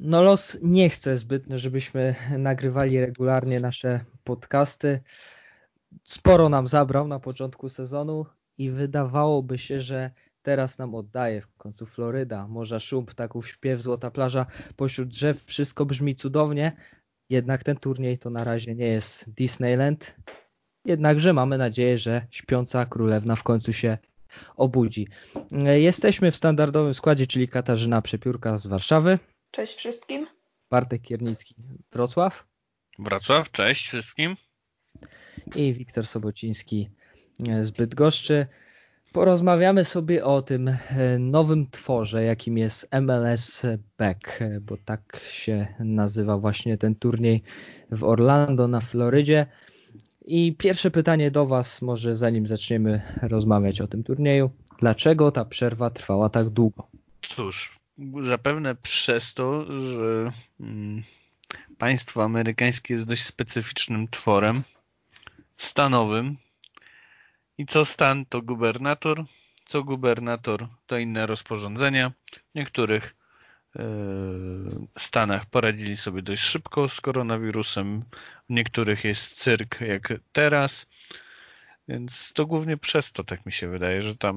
no los nie chce zbytnio, żebyśmy nagrywali regularnie nasze podcasty. Sporo nam zabrał na początku sezonu i wydawałoby się, że teraz nam oddaje w końcu Floryda, morza szum, ptaków śpiew, złota plaża pośród drzew, wszystko brzmi cudownie, jednak ten turniej to na razie nie jest Disneyland, jednakże mamy nadzieję, że śpiąca królewna w końcu się obudzi. Jesteśmy w standardowym składzie, czyli Katarzyna Przepiórka z Warszawy. Cześć wszystkim. Bartek Kiernicki, Wrocław. Wrocław, cześć wszystkim. I Wiktor Sobociński z Bydgoszczy. Porozmawiamy sobie o tym e, nowym tworze, jakim jest MLS Back, e, bo tak się nazywa właśnie ten turniej w Orlando na Florydzie. I pierwsze pytanie do Was, może zanim zaczniemy rozmawiać o tym turnieju. Dlaczego ta przerwa trwała tak długo? Cóż, zapewne przez to, że mm, państwo amerykańskie jest dość specyficznym tworem stanowym, i co stan to gubernator, co gubernator to inne rozporządzenia. W niektórych e, stanach poradzili sobie dość szybko z koronawirusem, w niektórych jest cyrk jak teraz. Więc to głównie przez to, tak mi się wydaje, że tam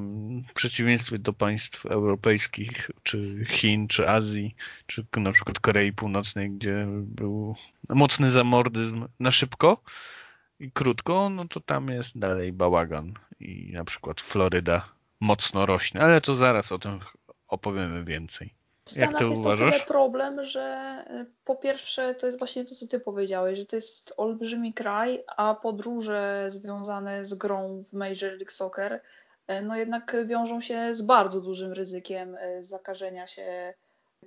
w przeciwieństwie do państw europejskich, czy Chin, czy Azji, czy na przykład Korei Północnej, gdzie był mocny zamordyzm na szybko, i krótko, no to tam jest dalej bałagan i na przykład Floryda mocno rośnie, ale to zaraz o tym opowiemy więcej. W Stanach jest to tyle problem, że y, po pierwsze to jest właśnie to, co ty powiedziałeś, że to jest olbrzymi kraj, a podróże związane z grą w Major League Soccer y, no jednak wiążą się z bardzo dużym ryzykiem y, zakażenia się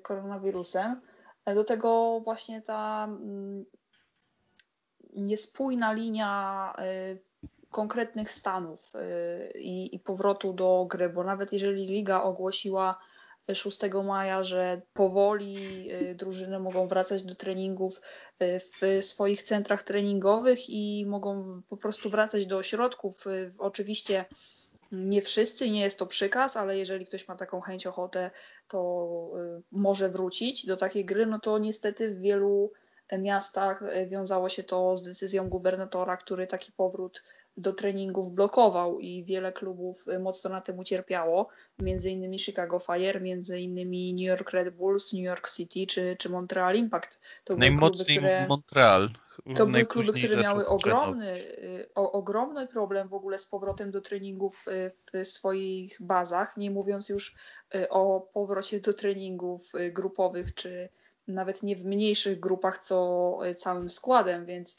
koronawirusem. Do tego właśnie ta mm, niespójna linia konkretnych stanów i powrotu do gry, bo nawet jeżeli liga ogłosiła 6 maja, że powoli y, drużyny mogą wracać do treningów w swoich centrach treningowych i mogą po prostu wracać do ośrodków. Oczywiście nie wszyscy, nie jest to przykaz, ale jeżeli ktoś ma taką chęć, ochotę, to może wrócić do takiej gry, no to niestety w wielu miastach wiązało się to z decyzją gubernatora, który taki powrót do treningów blokował i wiele klubów e, mocno na tym ucierpiało, między innymi Chicago Fire, między innymi New York Red Bulls, New York City czy, czy Montreal Impact. To Najmocniej kluby, które, Montreal. To były kluby, które miały ogromny, e, o, ogromny problem w ogóle z powrotem do treningów w swoich bazach, nie mówiąc już o powrocie do treningów grupowych czy, nawet nie w mniejszych grupach, co całym składem, więc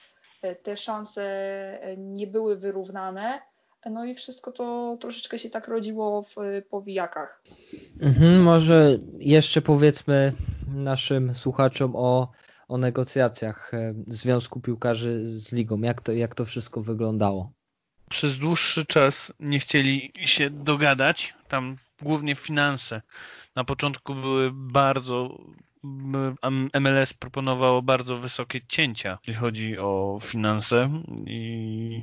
te szanse e, nie były wyrównane. No i wszystko to troszeczkę się tak rodziło w powijakach. Mhm, może jeszcze powiedzmy naszym słuchaczom o, o negocjacjach Związku Piłkarzy z Ligą. Jak to, jak to wszystko wyglądało? Przez dłuższy czas nie chcieli się dogadać, tam głównie finanse. Na początku były bardzo MLS proponowało bardzo wysokie cięcia, jeśli chodzi o finanse i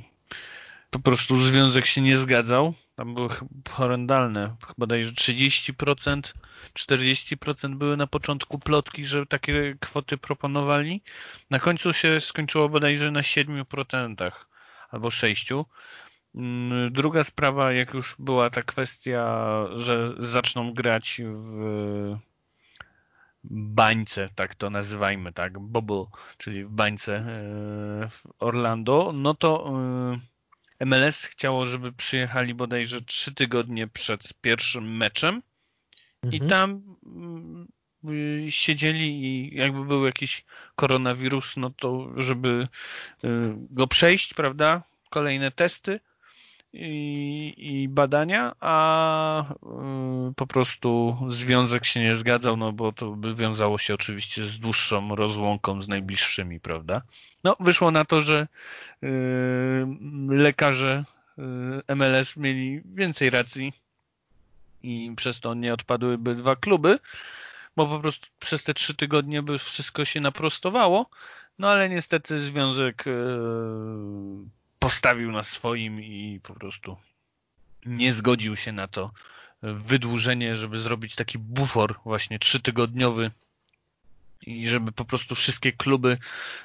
po prostu związek się nie zgadzał. Tam były horrendalne, chyba daje, że 30%, 40% były na początku plotki, że takie kwoty proponowali. Na końcu się skończyło bodajże na 7% albo 6%. Mm, druga sprawa, jak już była ta kwestia, że zaczną grać w bańce, tak to nazywajmy, tak, bubble, czyli w bańce e, w Orlando, no to e, MLS chciało, żeby przyjechali bodajże trzy tygodnie przed pierwszym meczem. Mhm. i tam mm, siedzieli i jakby był jakiś koronawirus, no to żeby e, go przejść, prawda, kolejne testy, i, i badania, a y, po prostu związek się nie zgadzał, no bo to by wiązało się oczywiście z dłuższą rozłąką z najbliższymi, prawda? No, wyszło na to, że y, lekarze y, MLS mieli więcej racji i przez to nie odpadłyby dwa kluby, bo po prostu przez te trzy tygodnie by wszystko się naprostowało, no ale niestety związek postawił na swoim i po prostu nie zgodził się na to wydłużenie, żeby zrobić taki bufor właśnie trzytygodniowy i żeby po prostu wszystkie kluby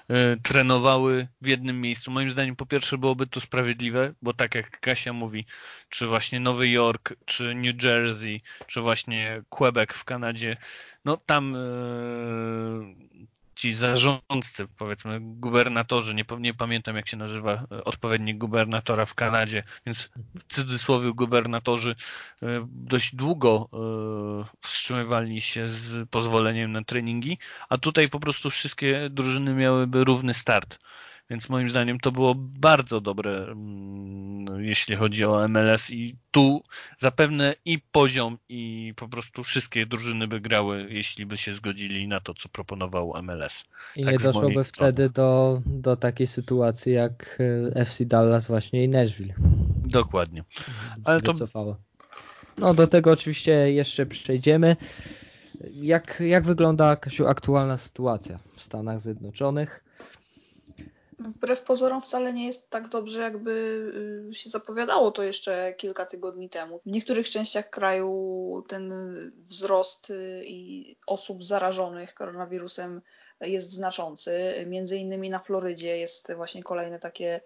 e, trenowały w jednym miejscu. Moim zdaniem po pierwsze byłoby to sprawiedliwe, bo tak jak Kasia mówi, czy właśnie Nowy Jork, czy New Jersey, czy właśnie Quebec w Kanadzie, no tam e, ci zarządcy, powiedzmy gubernatorzy, nie, nie pamiętam jak się nazywa e, odpowiednik gubernatora w Kanadzie, więc w cudzysłowie gubernatorzy e, dość długo e, wstrzymywali się z pozwoleniem na treningi, a tutaj po prostu wszystkie drużyny miałyby równy start. Więc moim zdaniem to było bardzo dobre, mm, jeśli chodzi o MLS i tu zapewne i poziom i po prostu wszystkie drużyny by grały, jeśli by się zgodzili na to, co proponował MLS. I tak nie doszłoby wtedy do, do takiej sytuacji jak e, FC Dallas właśnie i Nashville. Dokładnie. Ale to... No do tego oczywiście jeszcze przejdziemy. Jak, jak wygląda Kasiu, aktualna sytuacja w Stanach Zjednoczonych? Wbrew pozorom wcale nie jest tak dobrze, jakby y, się zapowiadało to jeszcze kilka tygodni temu. W niektórych częściach kraju ten wzrost y, i osób zarażonych koronawirusem jest znaczący. Między innymi na Florydzie jest właśnie kolejne takie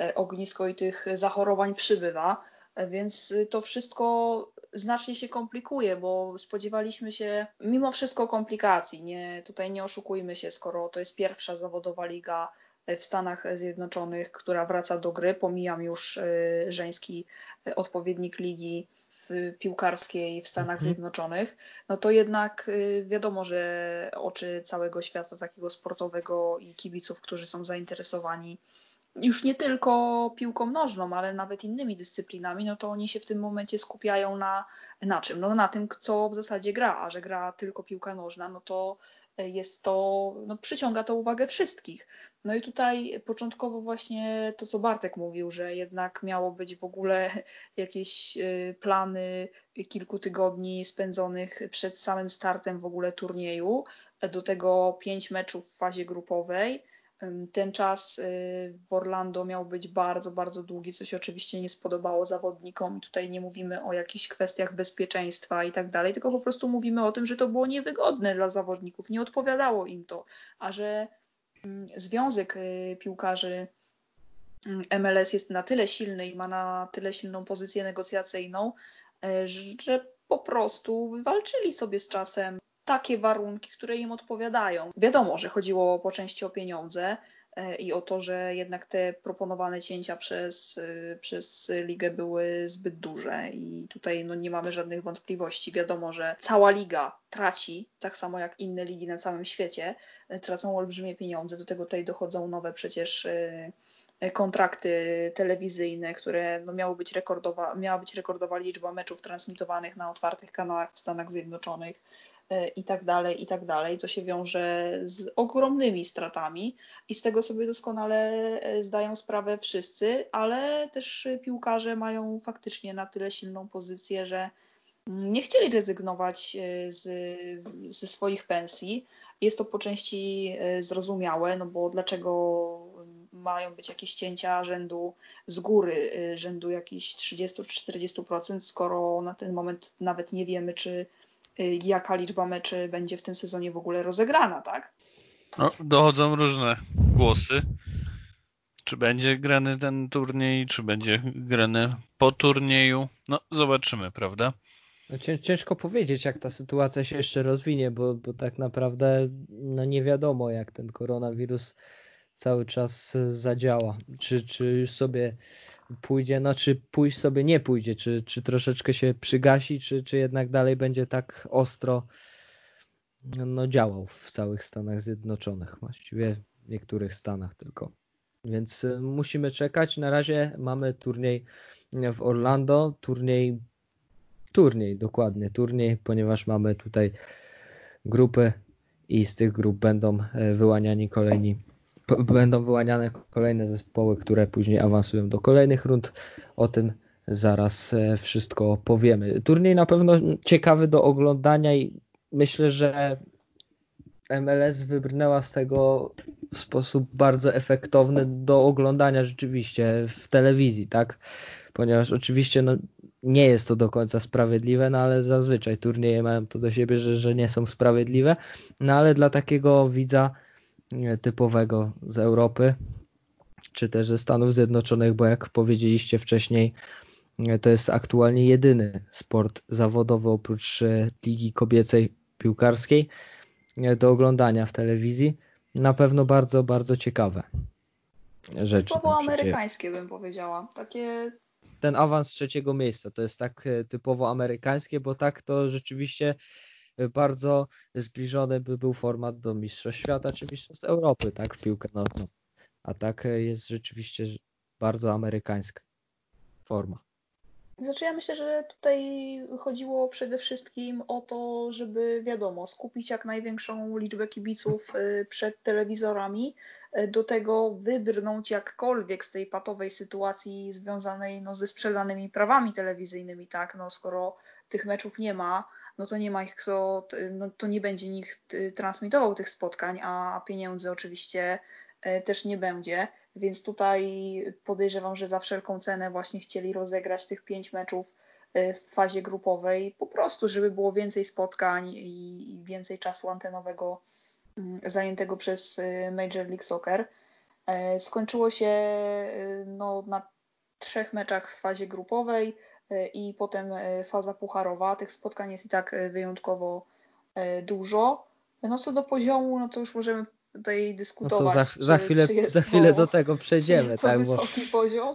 e, ognisko i tych zachorowań przybywa. Więc to wszystko znacznie się komplikuje, bo spodziewaliśmy się mimo wszystko komplikacji. Nie, tutaj nie oszukujmy się, skoro to jest pierwsza zawodowa liga w Stanach Zjednoczonych, która wraca do gry. Pomijam już y, żeński y, odpowiednik ligi piłkarskiej w Stanach mhm. Zjednoczonych, no to jednak y, wiadomo, że oczy całego świata takiego sportowego i kibiców, którzy są zainteresowani już nie tylko piłką nożną, ale nawet innymi dyscyplinami, no to oni się w tym momencie skupiają na, na czym? No na tym, co w zasadzie gra, a że gra tylko piłka nożna, no to jest to, no przyciąga to uwagę wszystkich. No i tutaj początkowo właśnie to, co Bartek mówił, że jednak miało być w ogóle jakieś y, plany kilku tygodni spędzonych przed samym startem w ogóle turnieju, do tego pięć meczów w fazie grupowej. Ten czas y, w Orlando miał być bardzo, bardzo długi, co się oczywiście nie spodobało zawodnikom. Tutaj nie mówimy o jakichś kwestiach bezpieczeństwa i tak dalej, tylko po prostu mówimy o tym, że to było niewygodne dla zawodników, nie odpowiadało im to, a że mm, związek y, piłkarzy mm, MLS jest na tyle silny i ma na tyle silną pozycję negocjacyjną, y, że po prostu wywalczyli sobie z czasem takie warunki, które im odpowiadają. Wiadomo, że chodziło po części o pieniądze e, i o to, że jednak te proponowane cięcia przez, e, przez ligę były zbyt duże i tutaj no, nie mamy żadnych wątpliwości. Wiadomo, że cała liga traci, tak samo jak inne ligi na całym świecie, e, tracą olbrzymie pieniądze, do tego tutaj dochodzą nowe przecież kontrakty telewizyjne, które no miały być rekordowa, miała być rekordowa liczba meczów transmitowanych na otwartych kanałach w Stanach Zjednoczonych. E, i tak dalej, i tak dalej, co się wiąże z ogromnymi stratami i z tego sobie doskonale e, zdają sprawę wszyscy, ale też piłkarze mają faktycznie na tyle silną pozycję, że nie chcieli rezygnować e, z, ze swoich pensji. Jest to po części zrozumiałe, no bo dlaczego mają być jakieś cięcia rzędu z góry, rzędu jakichś 30 czy 40%, skoro na ten moment nawet nie wiemy, czy jaka liczba meczy będzie w tym sezonie w ogóle rozegrana, tak? No, dochodzą różne głosy. Czy będzie grany ten turniej, czy będzie grany po turnieju? No, zobaczymy, prawda? No, ciężko powiedzieć, jak ta sytuacja się jeszcze rozwinie, bo, bo tak naprawdę no nie wiadomo, jak ten koronawirus cały czas zadziała. Czy, czy już sobie pójdzie, no czy pójść sobie nie pójdzie, czy, czy troszeczkę się przygasi, czy, czy jednak dalej będzie tak ostro no, działał w całych Stanach Zjednoczonych, właściwie w niektórych Stanach tylko. Więc y, musimy czekać. Na razie mamy turniej w Orlando, turniej, turniej, dokładnie, turniej, ponieważ mamy tutaj grupy i z tych grup będą e, wyłaniani kolejni będą wyłaniane kolejne zespoły, które później awansują do kolejnych rund. O tym zaraz e, wszystko powiemy. Turniej na pewno ciekawy do oglądania i myślę, że MLS wybrnęła z tego w sposób bardzo efektowny do oglądania rzeczywiście w telewizji, tak? Ponieważ oczywiście no, nie jest to do końca sprawiedliwe, no ale zazwyczaj turnieje mają to do siebie, że, że nie są sprawiedliwe. No ale dla takiego widza typowego z Europy, czy też ze Stanów Zjednoczonych, bo jak powiedzieliście wcześniej, to jest aktualnie jedyny sport zawodowy oprócz e, ligi kobiecej piłkarskiej e, do oglądania w telewizji. Na pewno bardzo, bardzo ciekawe rzeczy. Typowo amerykańskie bym powiedziała. Takie ten awans trzeciego miejsca to jest tak e, typowo amerykańskie, bo tak to rzeczywiście bardzo zbliżony by był format do Mistrzostw Świata czy Mistrzostw Europy, tak, w piłkę nożną. A tak jest rzeczywiście bardzo amerykańska forma. Znaczy ja myślę, że tutaj chodziło przede wszystkim o to, żeby wiadomo, skupić jak największą liczbę kibiców y, przed telewizorami, y, do tego wybrnąć jakkolwiek z tej patowej sytuacji związanej no, ze sprzedanymi prawami telewizyjnymi, tak, no skoro tych meczów nie ma, no to nie ma ich kto, no, to nie będzie nikt y, transmitował tych spotkań, a pieniędzy oczywiście też nie będzie. Więc tutaj podejrzewam, że za wszelką cenę właśnie chcieli rozegrać tych pięć meczów y, w fazie grupowej, po prostu, żeby było więcej spotkań i więcej czasu antenowego mm, zajętego przez y, Major League Soccer. E, skończyło się y, no, na trzech meczach w fazie grupowej i potem faza pucharowa. Tych spotkań jest i tak wyjątkowo dużo. No co do poziomu, no to już możemy tutaj dyskutować. No to za, za chwilę, czy za chwilę do tego przejdziemy. jest to tak, wysoki bo... poziom.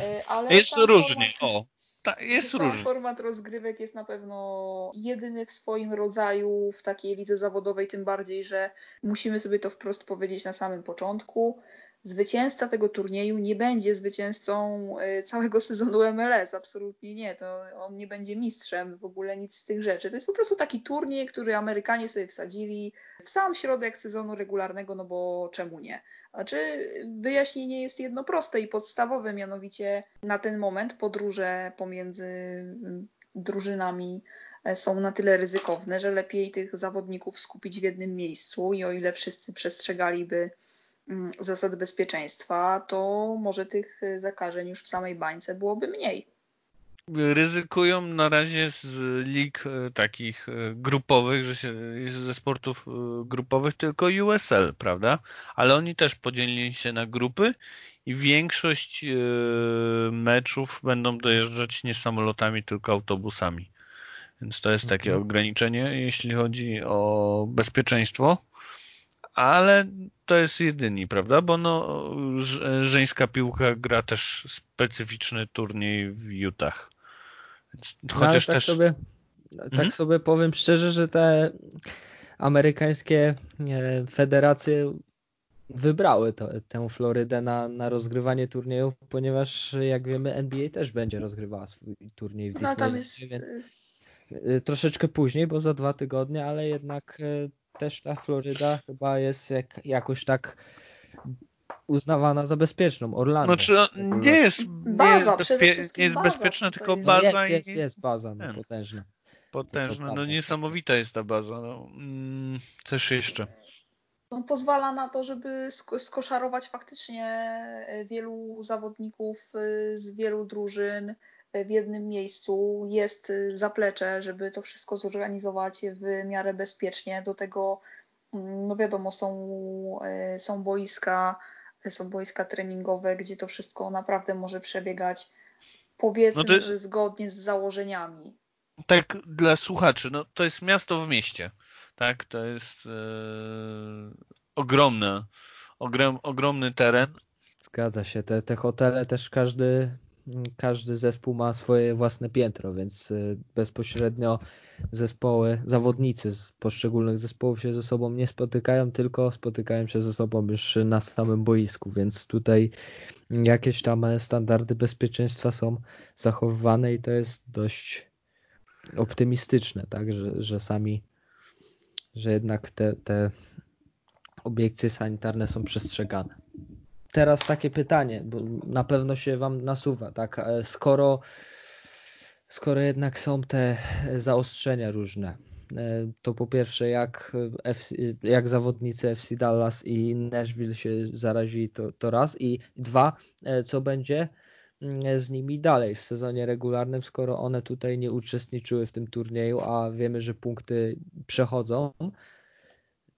E, ale jest różnie. Format, o, ta, jest różnie. format rozgrywek jest na pewno jedyny w swoim rodzaju w takiej lidze zawodowej, tym bardziej, że musimy sobie to wprost powiedzieć na samym początku zwycięzca tego turnieju nie będzie zwycięzcą e, całego sezonu MLS, absolutnie nie, to on nie będzie mistrzem, w ogóle nic z tych rzeczy. To jest po prostu taki turniej, który Amerykanie sobie wsadzili w sam środek sezonu regularnego, no bo czemu nie? Znaczy wyjaśnienie jest jedno proste i podstawowe, mianowicie na ten moment podróże pomiędzy mm, drużynami e, są na tyle ryzykowne, że lepiej tych zawodników skupić w jednym miejscu i o ile wszyscy przestrzegaliby zasad bezpieczeństwa, to może tych zakażeń już w samej bańce byłoby mniej. Ryzykują na razie z lig e, takich e, grupowych, że się ze sportów grupowych tylko USL, prawda? Ale oni też podzielili się na grupy i większość meczów będą dojeżdżać nie samolotami, tylko autobusami. Więc to jest takie mhm. ograniczenie, jeśli chodzi o bezpieczeństwo ale to jest jedyni, prawda? Bo no, żeńska piłka gra też specyficzny turniej w Utah. No, chociaż tak też... Sobie, tak mhm. sobie powiem szczerze, że te amerykańskie federacje wybrały to, tę Florydę na, na rozgrywanie turniejów, ponieważ jak wiemy NBA też będzie rozgrywała swój turniej w Disney. No tam jest... Y, y, troszeczkę później, bo za dwa tygodnie, ale jednak y, też ta Floryda chyba jest jak, jakoś tak uznawana za bezpieczną. Orlando. Znaczy no, nie jest, baza, nie jest, nie jest baza, bezpieczna, tylko baza. Jest, jest, jest baza no, potężna. Potężna, no niesamowita jest ta baza. No, mm, coś jeszcze. No, pozwala na to, żeby skoszarować faktycznie e, wielu zawodników e, z wielu drużyn w jednym miejscu, jest y, zaplecze, żeby to wszystko zorganizować w miarę bezpiecznie. Do tego, mm, no wiadomo, są, y, są boiska, są boiska treningowe, gdzie to wszystko naprawdę może przebiegać powiedzmy, no że zgodnie z założeniami. Tak dla słuchaczy, no to jest miasto w mieście, tak? To jest yy, ogromne, ogrom, ogromny teren. Zgadza się, te, te hotele też każdy każdy zespół ma swoje własne piętro, więc y, bezpośrednio zespoły, zawodnicy z poszczególnych zespołów się ze sobą nie spotykają, tylko spotykają się ze sobą już na samym boisku, więc tutaj jakieś tam standardy bezpieczeństwa są zachowywane i to jest dość optymistyczne, tak, że, że sami, że jednak te, te obiekcje sanitarne są przestrzegane teraz takie pytanie, bo na pewno się Wam nasuwa, tak? E, skoro, skoro jednak są te zaostrzenia różne, e, to po pierwsze, jak, FC, jak zawodnicy FC Dallas i Nashville się zarazili, to, to raz. I dwa, e, co będzie mm, z nimi dalej w sezonie regularnym, skoro one tutaj nie uczestniczyły w tym turnieju, a wiemy, że punkty przechodzą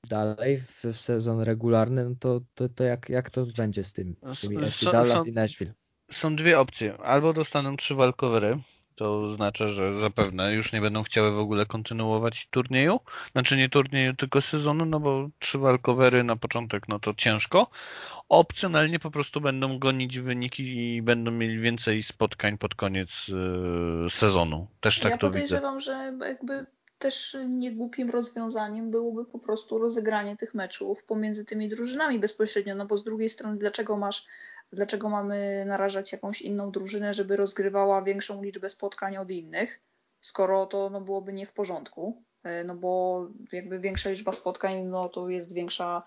dalej w, w sezon regularny, no to, to, to jak, jak to będzie z tym, z tymi FC Dallas i Nashville? Są dwie opcje. Albo dostaną trzy walkowery, to oznacza, że zapewne już nie będą chciały w ogóle kontynuować turnieju. Znaczy nie turnieju, tylko sezonu, no bo trzy walkowery na początek, no to ciężko. Opcjonalnie po prostu będą gonić wyniki i będą mieli więcej spotkań pod koniec yy, sezonu. Też tak ja to widzę. Ja podejrzewam, że jakby też niegłupim rozwiązaniem byłoby po prostu rozegranie tych meczów pomiędzy tymi drużynami bezpośrednio, no bo z drugiej strony dlaczego masz dlaczego mamy narażać jakąś inną drużynę, żeby rozgrywała większą liczbę spotkań od innych, skoro to no, byłoby nie w porządku, e, no bo jakby większa liczba spotkań, no to jest większa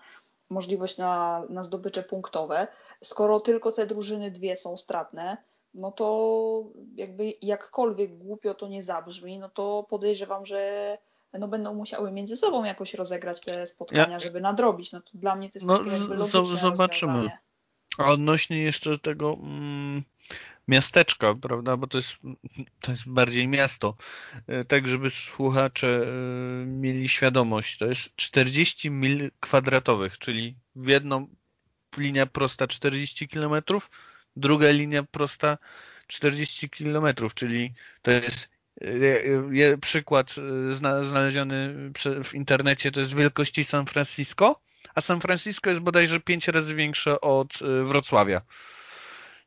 możliwość na, na zdobycze punktowe. Skoro tylko te drużyny dwie są stratne, no to jakby jakkolwiek głupio to nie zabrzmi, no to podejrzewam, że no będą musiały między sobą jakoś rozegrać te spotkania, ja, żeby nadrobić. No to dla mnie to jest no, takie jakby logiczne zobaczymy. Rozwiązanie. A odnośnie jeszcze tego mm, miasteczka, prawda, bo to jest, to jest bardziej miasto, e, tak żeby słuchacze e, mieli świadomość, to jest 40 mil kwadratowych, czyli w jedną linia prosta 40 km, druga linia prosta 40 km, czyli to jest przykład znaleziony w internecie, to jest wielkości San Francisco, a San Francisco jest bodajże pięć razy większe od y, Wrocławia.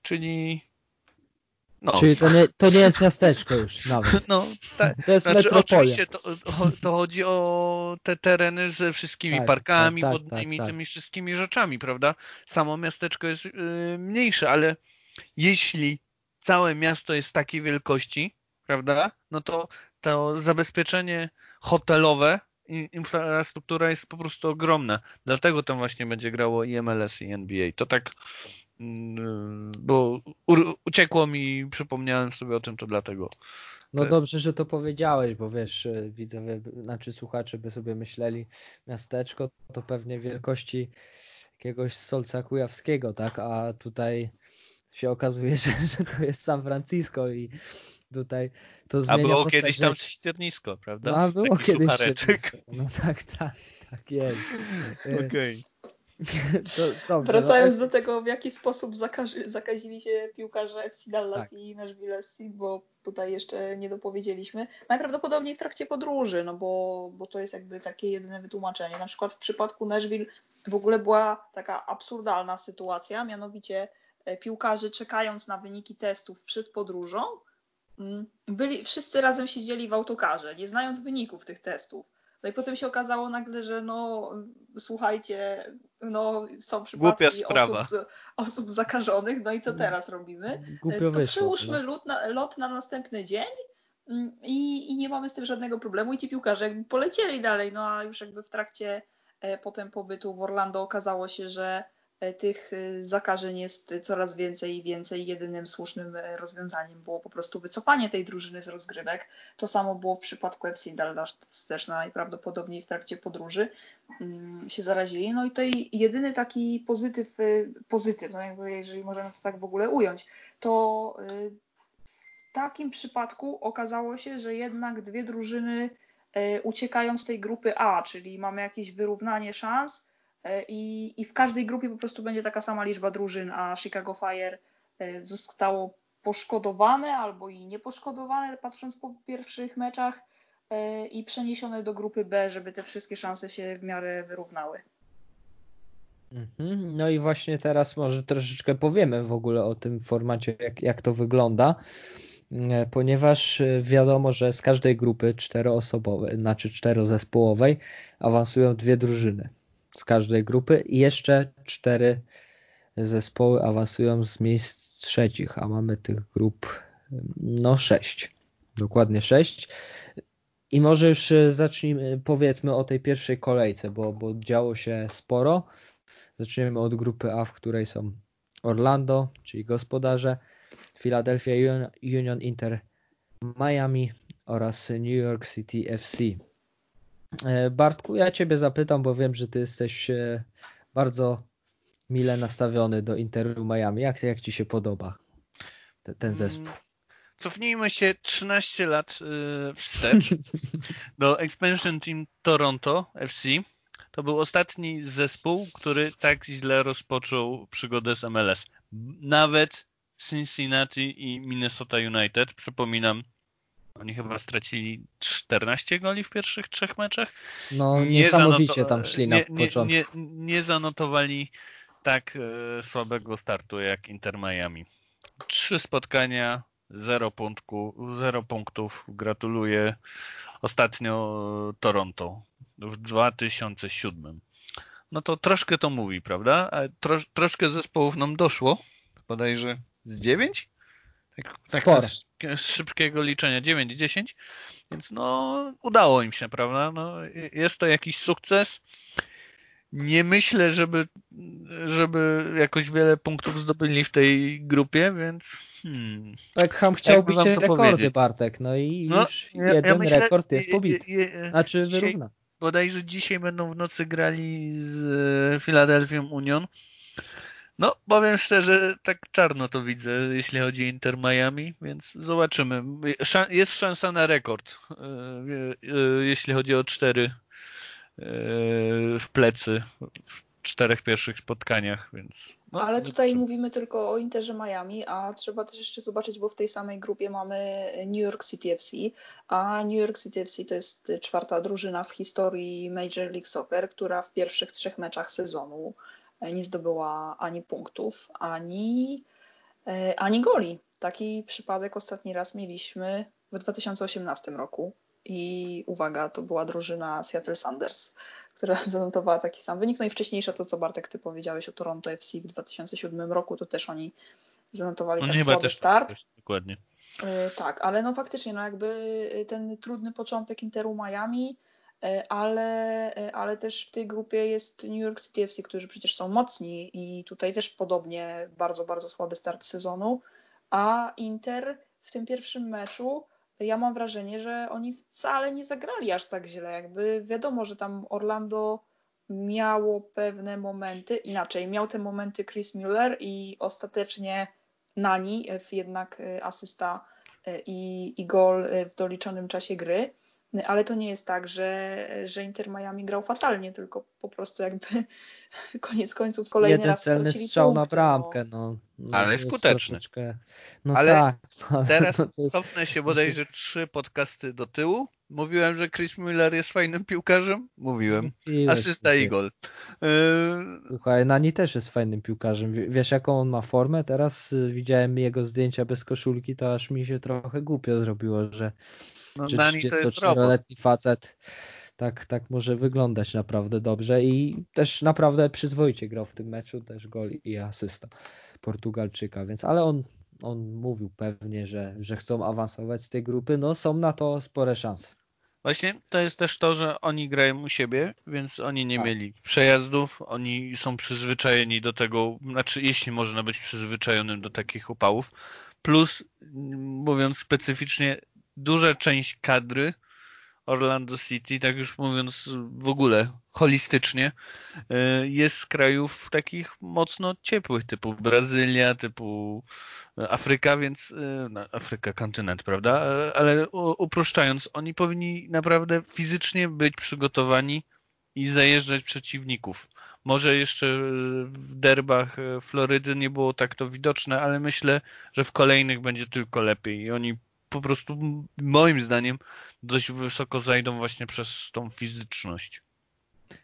Czyli no. Czyli to nie, to nie jest miasteczko już nawet. No, ta, to jest znaczy, Oczywiście to, to, chodzi o te tereny ze wszystkimi tak, parkami tak, tak, wodnymi, tak, tymi wszystkimi rzeczami, prawda? Samo miasteczko jest y, mniejsze, ale jeśli całe miasto jest takiej wielkości, prawda, no to to zabezpieczenie hotelowe infrastruktura jest po prostu ogromna. Dlatego tam właśnie będzie grało i MLS i NBA. To tak, bo uciekło mi, przypomniałem sobie o tym, to dlatego. No dobrze, że to powiedziałeś, bo wiesz, e, widzowie, znaczy słuchacze by sobie myśleli, miasteczko to pewnie wielkości jakiegoś Solca Kujawskiego, tak? A tutaj się okazuje, że, że to jest San Francisco i tutaj to zmienia A było kiedyś tam ściernisko, prawda? No, a było Taki kiedyś ściernisko. No tak, tak, tak jest. Okej. Okay. Wracając no, do tego, w jaki sposób zakaży, zakazili się piłkarze FC Dallas tak. i Nashville SC, bo tutaj jeszcze nie dopowiedzieliśmy. Najprawdopodobniej w trakcie podróży, no bo, bo to jest jakby takie jedyne wytłumaczenie. Na przykład w przypadku Nashville w ogóle była taka absurdalna sytuacja, mianowicie e, piłkarze czekając na wyniki testów przed podróżą, Mm, byli, wszyscy razem siedzieli w autokarze, nie znając wyników tych testów. No i potem się okazało nagle, że no słuchajcie, no są przypadki osób, osób zakażonych, no i co teraz robimy? Głupio to wyszło, przełóżmy no. lot, na, lot na następny dzień mm, i, i nie mamy z tym żadnego problemu i ci piłkarze jakby polecieli dalej, no a już jakby w trakcie e, potem pobytu w Orlando okazało się, że tych e, zakażeń jest coraz więcej i więcej. Jedynym słusznym e, rozwiązaniem było po prostu wycofanie tej drużyny z rozgrywek. To samo było w przypadku FC Dallas też najprawdopodobniej w trakcie podróży mm, się zarazili. No i to jedyny taki pozytyw, pozytyw no jakby jeżeli możemy to tak w ogóle ująć, to w takim przypadku okazało się, że jednak dwie drużyny uciekają z tej grupy A, czyli mamy jakieś wyrównanie szans E, i, i w każdej grupie po prostu będzie taka sama liczba drużyn, a Chicago Fire e, zostało poszkodowane albo i nieposzkodowane, patrząc po pierwszych meczach e, i przeniesione do grupy B, żeby te wszystkie szanse się w miarę wyrównały. Mhm. No i właśnie teraz może troszeczkę powiemy w ogóle o tym formacie, jak, jak to wygląda, ponieważ wiadomo, że z każdej grupy czteroosobowej, znaczy czterozespołowej awansują dwie drużyny z każdej grupy i jeszcze cztery zespoły awansują z miejsc trzecich, a mamy tych grup no sześć, dokładnie sześć. I może już e, zacznijmy, powiedzmy o tej pierwszej kolejce, bo, bo działo się sporo. Zaczniemy od grupy A, w której są Orlando, czyli gospodarze, Philadelphia Union Inter Miami oraz New York City FC. E, Bartku, ja Ciebie zapytam, bo wiem, że Ty jesteś e, bardzo mile nastawiony do Interu Miami. Jak, jak Ci się podoba? te, ten zespół. Mm, cofnijmy się 13 lat y, wstecz do Expansion Team Toronto FC. To był ostatni zespół, który tak źle rozpoczął przygodę z MLS. Nawet Cincinnati i Minnesota United, przypominam, oni chyba stracili 14 goli w pierwszych trzech meczach. No niesamowicie tam szli na nie, początku. Nie, nie, nie zanotowali tak e, słabego startu jak Inter Miami. Trzy spotkania, zero, punktku, zero punktów. Gratuluję. Ostatnio Toronto w 2007. No to troszkę to mówi, prawda? Trosz, troszkę zespołów nam doszło. Bodajże z 9? Tak, tak z szybkiego liczenia 9-10, więc no udało im się, prawda? No, jest to jakiś sukces. Nie myślę, żeby, żeby jakoś wiele punktów zdobyli w tej grupie, więc hmm. Tak, Ham chciał bić rekordy, powiedzieć? Bartek, no i no, już ja, jeden ja myślę, rekord jest pobity. Je, je, znaczy wyrówna. Bodajże dzisiaj będą w nocy grali z Philadelphia Union. No, powiem szczerze, tak czarno to widzę, jeśli chodzi o Inter Miami, więc zobaczymy. Jest szansa na rekord, e, e, jeśli chodzi o cztery e, w plecy w czterech pierwszych spotkaniach, więc. No, Ale tutaj mówimy tylko o Interze Miami, a trzeba też jeszcze zobaczyć, bo w tej samej grupie mamy New York City FC, a New York City FC to jest czwarta drużyna w historii Major League Soccer, która w pierwszych trzech meczach sezonu nie zdobyła ani punktów, ani, e, ani goli. Taki przypadek ostatni raz mieliśmy w 2018 roku. I uwaga, to była drużyna Seattle Sanders, która zanotowała taki sam wynik. No i wcześniejsza to, co Bartek, ty powiedziałeś o Toronto FC w 2007 roku, to też oni zanotowali no, tak słaby też, start. Też, dokładnie. Yy, tak, ale no faktycznie, no jakby ten trudny początek Interu Miami, E, ale, e, ale też w tej grupie jest New York City FC, którzy przecież są mocni i tutaj też podobnie bardzo, bardzo słaby start sezonu, a Inter w tym pierwszym meczu ja mam wrażenie, że oni wcale nie zagrali aż tak źle, jakby wiadomo, że tam Orlando miało pewne momenty, inaczej, miał te momenty Chris Mueller i ostatecznie Nani, jednak e, asysta i, i gol w doliczonym czasie gry, ale to nie jest tak, że, że Inter Miami grał fatalnie, tylko po prostu jakby koniec końców kolejny Jeden raz celny strzał punkty, na bramkę. No. no ale skuteczny. Troszeczkę... No ale tak. Ale teraz jest... cofnę się bodajże trzy podcasty do tyłu. Mówiłem, że Chris Miller jest fajnym piłkarzem? Mówiłem. Asysta i gol. Słuchaj, Nani też jest fajnym piłkarzem. Wiesz jaką on ma formę? Teraz y, widziałem jego zdjęcia bez koszulki, to aż mi się trochę głupio zrobiło, że no, że 34-letni facet. Tak, tak może wyglądać naprawdę dobrze i też naprawdę przyzwoicie grał w tym meczu, też gol i asysta Portugalczyka, więc ale on, on mówił pewnie, że, że chcą awansować z tej grupy, no są na to spore szanse. Właśnie to jest też to, że oni grają u siebie, więc oni nie tak. mieli przejazdów, oni są przyzwyczajeni do tego, znaczy jeśli można być przyzwyczajonym do takich upałów, plus mówiąc specyficznie duża część kadry Orlando City, tak już mówiąc w ogóle holistycznie, e, jest z krajów takich mocno ciepłych, typu Brazylia, typu Afryka, więc e, no, Afryka kontynent, prawda? Ale uproszczając, oni powinni naprawdę fizycznie być przygotowani i zajeżdżać przeciwników. Może jeszcze w derbach Florydy nie było tak to widoczne, ale myślę, że w kolejnych będzie tylko lepiej i oni po prostu moim zdaniem dość wysoko zajdą właśnie przez tą fizyczność.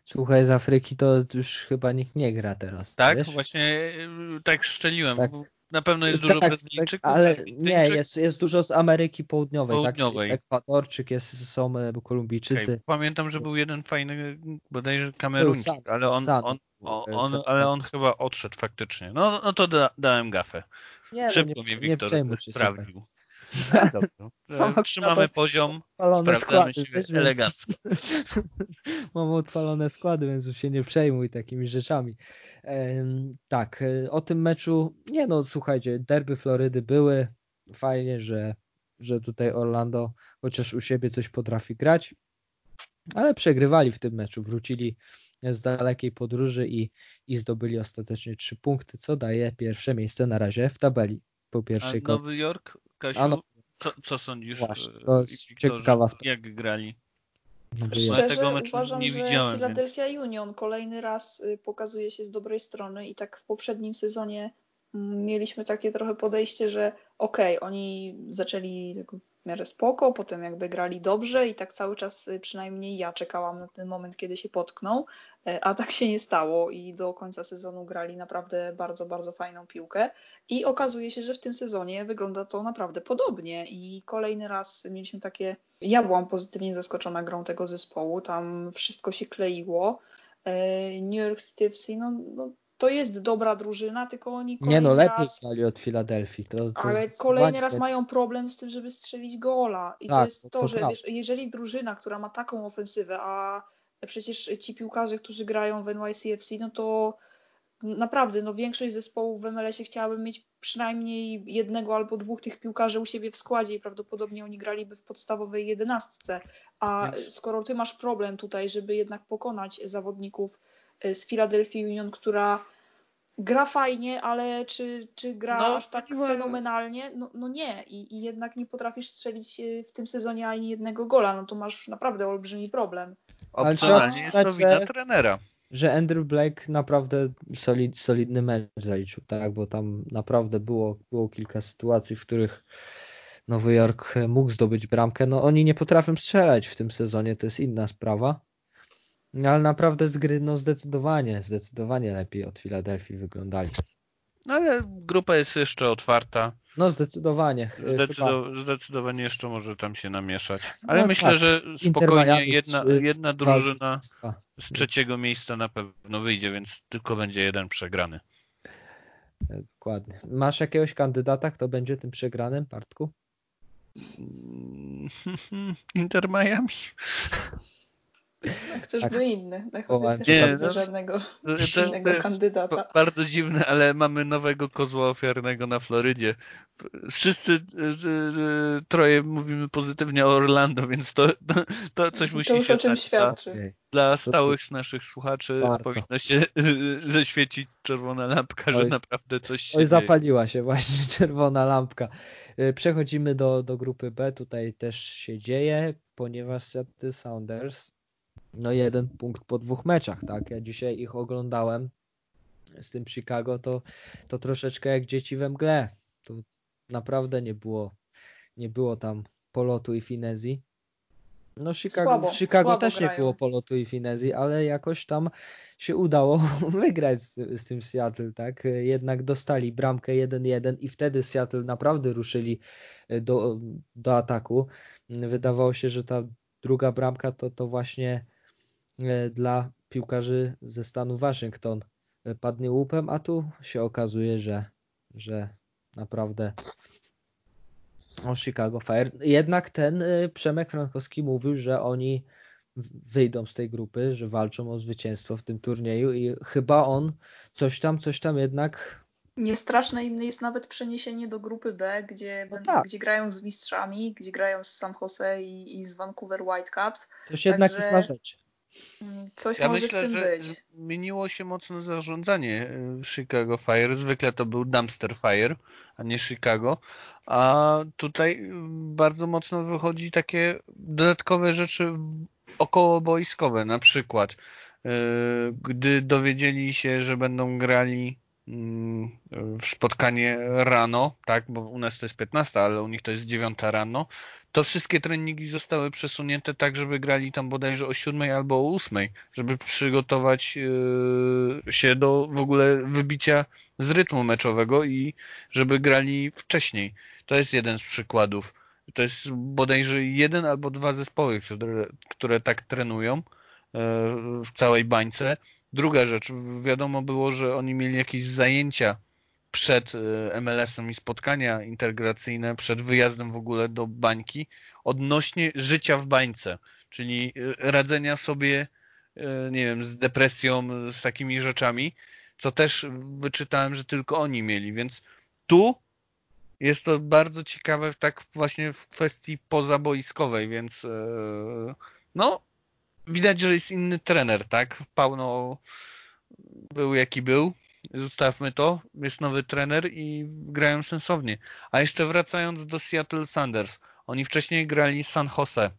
Słuchaj, z Afryki to już chyba nikt nie gra teraz. Tak, wiesz? właśnie y, tak szczeliłem. Tak. Na pewno jest dużo tak, Brazylijczyków. Tak, ale nie, jest, jest dużo z Ameryki Południowej. Południowej. Tak? Jest Ekwadorczyk, jest, są e, Kolumbijczycy. Okay. Pamiętam, że był jeden fajny, bodajże Kameruńczyk, ale on, on, on, on, ale on chyba odszedł faktycznie. No, no to da, dałem gafę. Nie, Szybko no nie, mnie Wiktor sprawdził. Dobrze. Trzymamy poziom, sprawdzamy składy, się wiesz, elegancko. Mam odpalone składy, więc już się nie przejmuj takimi rzeczami. tak, e, o tym meczu, nie no, słuchajcie, derby Florydy były, fajnie, że, że tutaj Orlando chociaż u siebie coś potrafi grać, ale przegrywali w tym meczu, wrócili z dalekiej podróży i, i zdobyli ostatecznie trzy punkty, co daje pierwsze miejsce na razie w tabeli. po pierwszej A Nowy Jork, Kasiu, A no- co, co sądzisz? Właśnie, e, to jest Wiktorze, ciekawa sprawa. Jak grali? Nowy Szczerze, tego meczu uważam, nie że widziałem, Philadelphia Union kolejny raz y, pokazuje się z dobrej strony i tak w poprzednim sezonie mm, mieliśmy takie trochę podejście, że okej, oni zaczęli w miarę spoko, potem jakby grali dobrze i tak cały czas y, przynajmniej ja czekałam na ten moment, kiedy się potkną, e, a tak się nie stało i do końca sezonu grali naprawdę bardzo, bardzo fajną piłkę i okazuje się, że w tym sezonie wygląda to naprawdę podobnie i kolejny raz mieliśmy takie, ja byłam pozytywnie zaskoczona grą tego zespołu, tam wszystko się kleiło. E, New York City FC, no, no to jest dobra drużyna, tylko oni Nie no, lepiej raz grali od Filadelfii. To, to ale kolejny raz mają problem z tym, żeby strzelić gola. I to Tak, jest to- to, to że wiesz, jeżeli drużyna, która ma taką ofensywę, a przecież ci piłkarze, którzy grają w NYCFC, no to naprawdę, no większość zespołów w MLS-ie chciałaby mieć przynajmniej jednego albo dwóch tych piłkarzy u siebie w składzie i prawdopodobnie oni graliby w podstawowej jedenastce. A skoro ty masz problem tutaj, żeby jednak pokonać zawodników z Philadelphia Union, która gra fajnie, ale czy, czy gra No, aż tak fenomenalnie? No, no nie. I, I jednak nie potrafisz strzelić y, w tym sezonie ani jednego gola. No to masz naprawdę olbrzymi problem. Ale trzeba Optymalnie jest to przyznać, wina że- trenera. że Andrew Blake naprawdę solid, solidny mecz zaliczył, tak, bo tam naprawdę było, było kilka sytuacji, w których Nowy Jork mógł zdobyć bramkę. No oni nie potrafią strzelać w tym sezonie, to jest inna sprawa. No, ale naprawdę z gry, no zdecydowanie, zdecydowanie lepiej od Filadelfii wyglądali. No ale grupa jest jeszcze otwarta. No zdecydowanie. chyba Zdecydo, zdecydowanie jeszcze może tam się namieszać. Ale No myślę, tak. że spokojnie jedna, trzy- jedna drużyna z trzeciego miejsca na pewno wyjdzie, więc tylko będzie jeden przegrany. E, Dokładnie. Masz jakiegoś kandydata, kto będzie tym przegranym, Bartku? Inter Miami? Jak chcesz Tak. by inny. Jak O, chcesz nie, bardzo no, żadnego To, to, innego to jest kandydata. ba- bardzo dziwne, ale mamy nowego kozła ofiarnego na Florydzie. Wszyscy y, y, y, troje mówimy pozytywnie o Orlando, więc to, to, to coś musi To już się o czym stać. Dla, świadczy. Dla stałych naszych słuchaczy Bardzo. powinno się y, zaświecić czerwona lampka, że Oj. naprawdę coś się Oj, dzieje. zapaliła się właśnie czerwona lampka. Przechodzimy do, do grupy B. Tutaj też się dzieje, ponieważ Seattle Sounders no jeden punkt po dwóch meczach, tak? Ja dzisiaj ich oglądałem z tym Chicago, to, to troszeczkę jak dzieci we mgle. To naprawdę nie było, nie było tam polotu i finezji. No Chicago, Słabo, w Chicago słabo też nie grają. było polotu i finezji, ale jakoś tam się udało wygrać z, z tym Seattle, tak? Jednak dostali bramkę 1-1 i wtedy Seattle naprawdę ruszyli do, do ataku. Wydawało się, że ta druga bramka to, to właśnie e, dla piłkarzy ze stanu Waszyngton e, padnie łupem, a tu się okazuje, że, że naprawdę o Chicago Fire. Jednak ten e, Przemek Frankowski mówił, że oni wyjdą z tej grupy, że walczą o zwycięstwo w tym turnieju i chyba on coś tam, coś tam jednak Niestraszne inne jest nawet przeniesienie do grupy B, gdzie, No będą, tak. gdzie grają z mistrzami, gdzie grają z San Jose i, i z Vancouver Whitecaps. coś jednak Także- jest na rzecz. Mm, Coś Ja może myślę, w tym że być. zmieniło się mocno zarządzanie y, Chicago Fire. Zwykle to był Dumpster Fire, a nie Chicago. A tutaj y, bardzo mocno wychodzi takie dodatkowe rzeczy okołoboiskowe. Na przykład, y, gdy dowiedzieli się, że będą grali spotkanie rano, tak, bo u nas to jest 15, ale u nich to jest 9 rano, to wszystkie treningi zostały przesunięte tak, żeby grali tam bodajże o 7 albo o 8, żeby przygotować yy, się do w ogóle wybicia z rytmu meczowego i żeby grali wcześniej. To jest jeden z przykładów. To jest bodajże jeden albo dwa zespoły, które, które tak trenują yy, w całej bańce. Druga rzecz, wiadomo było, że oni mieli jakieś zajęcia przed y, MLS-em i spotkania integracyjne, przed wyjazdem w ogóle do bańki, odnośnie życia w bańce, czyli y, radzenia sobie, y, nie wiem, z depresją, z takimi rzeczami, co też wyczytałem, że tylko oni mieli, więc tu jest to bardzo ciekawe tak właśnie w kwestii pozaboiskowej, więc no widać, że jest inny trener, tak? Pauno był jaki był, zostawmy to, jest nowy trener i grają sensownie. A jeszcze wracając do Seattle Sanders, oni wcześniej grali San Jose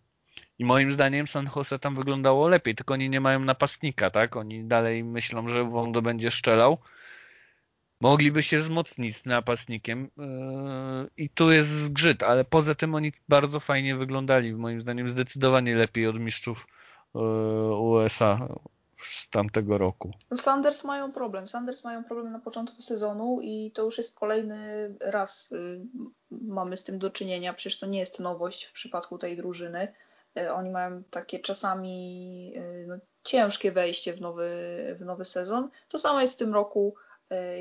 i moim zdaniem San Jose tam wyglądało lepiej, tylko oni nie mają napastnika, tak? Oni dalej myślą, że Wondo będzie szczelał. Mogliby się wzmocnić z napastnikiem yy, i tu jest zgrzyt, ale poza tym oni bardzo fajnie wyglądali, moim zdaniem zdecydowanie lepiej od mistrzów USA z tamtego roku. No Sanders mają problem. Sanders mają problem na początku sezonu i to już jest kolejny raz y, mamy z tym do czynienia. Przecież to nie jest nowość w przypadku tej drużyny. Y, oni mają takie czasami y, no, ciężkie wejście w nowy, w nowy sezon. To samo jest w tym roku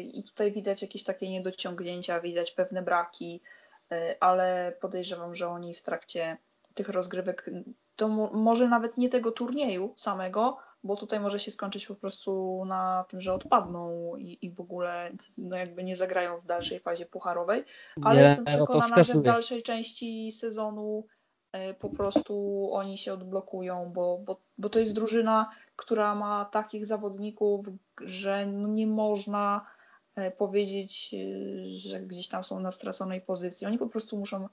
i tutaj widać jakieś takie niedociągnięcia, widać pewne braki, ale podejrzewam, że oni w trakcie tych rozgrywek, to może nawet nie tego turnieju samego, bo tutaj może się skończyć po prostu na tym, że odpadną i, i w ogóle no jakby nie zagrają w dalszej fazie pucharowej, ale nie, jestem przekonana, no że w dalszej części sezonu e, po prostu oni się odblokują, bo, bo, bo to jest drużyna, która ma takich zawodników, że no nie można e, powiedzieć, e, że gdzieś tam są na straconej pozycji. Oni po prostu muszą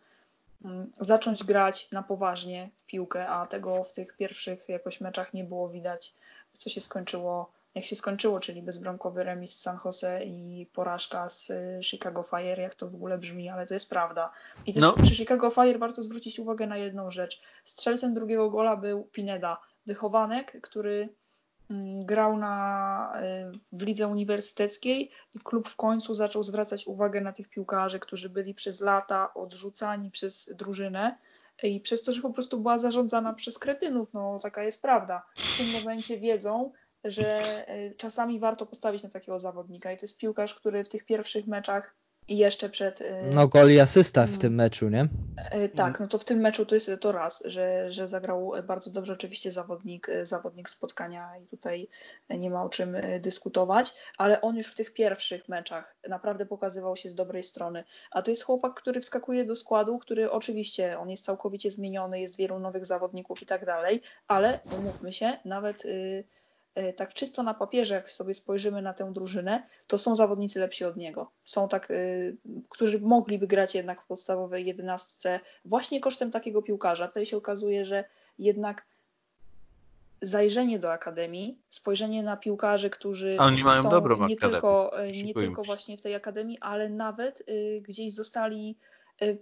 zacząć grać na poważnie w piłkę, a tego w tych pierwszych jakoś meczach nie było widać, co się skończyło, jak się skończyło, czyli bezbramkowy remis z San Jose i porażka z y, Chicago Fire, jak to w ogóle brzmi, ale to jest prawda. I też no. przy Chicago Fire warto zwrócić uwagę na jedną rzecz. Strzelcem drugiego gola był Pineda, wychowanek, który Mm, grał na, y, w lidze uniwersyteckiej i klub w końcu zaczął zwracać uwagę na tych piłkarzy, którzy byli przez lata odrzucani przez drużynę i przez to, że po prostu była zarządzana przez kretynów, no taka jest prawda. W tym momencie wiedzą, że y, czasami warto postawić na takiego zawodnika i to jest piłkarz, który w tych pierwszych meczach i jeszcze przed. Y, no, gol i asysta w mm. tym meczu, nie? Y, tak, no to w tym meczu to jest to raz, że, że zagrał bardzo dobrze oczywiście zawodnik, y, zawodnik spotkania i tutaj nie ma o czym dyskutować, ale on już w tych pierwszych meczach naprawdę pokazywał się z dobrej strony. A to jest chłopak, który wskakuje do składu, który oczywiście on jest całkowicie zmieniony, jest wielu nowych zawodników i tak dalej, ale umówmy się, nawet. Yy, E, tak czysto na papierze, jak sobie spojrzymy na tę drużynę, to są zawodnicy lepsi od niego. Są tak, y, którzy mogliby grać jednak w podstawowej jedenastce właśnie kosztem takiego piłkarza. Tutaj się okazuje, że jednak zajrzenie do akademii, spojrzenie na piłkarzy, którzy są nie tylko, e, nie tylko właśnie w tej akademii, ale nawet y, gdzieś zostali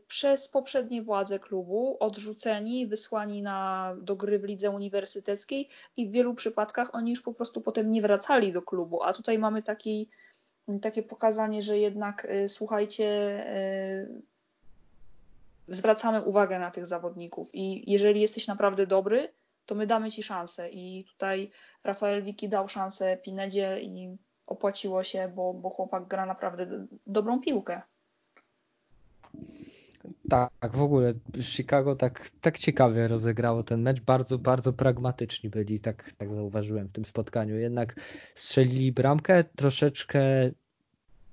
przez poprzednie władze klubu odrzuceni, wysłani na, do gry w lidze uniwersyteckiej i w wielu przypadkach oni już po prostu potem nie wracali do klubu. A tutaj mamy taki, takie pokazanie, że jednak y, słuchajcie, y, zwracamy uwagę na tych zawodników i jeżeli jesteś naprawdę dobry, to my damy ci szansę. I tutaj Rafael Wiki dał szansę Pinedzie i opłaciło się, bo, bo chłopak gra naprawdę dobrą piłkę. Tak, w ogóle Chicago tak, tak ciekawie rozegrało ten mecz. Bardzo, bardzo pragmatyczni byli, tak, tak zauważyłem w tym spotkaniu. Jednak strzelili bramkę, troszeczkę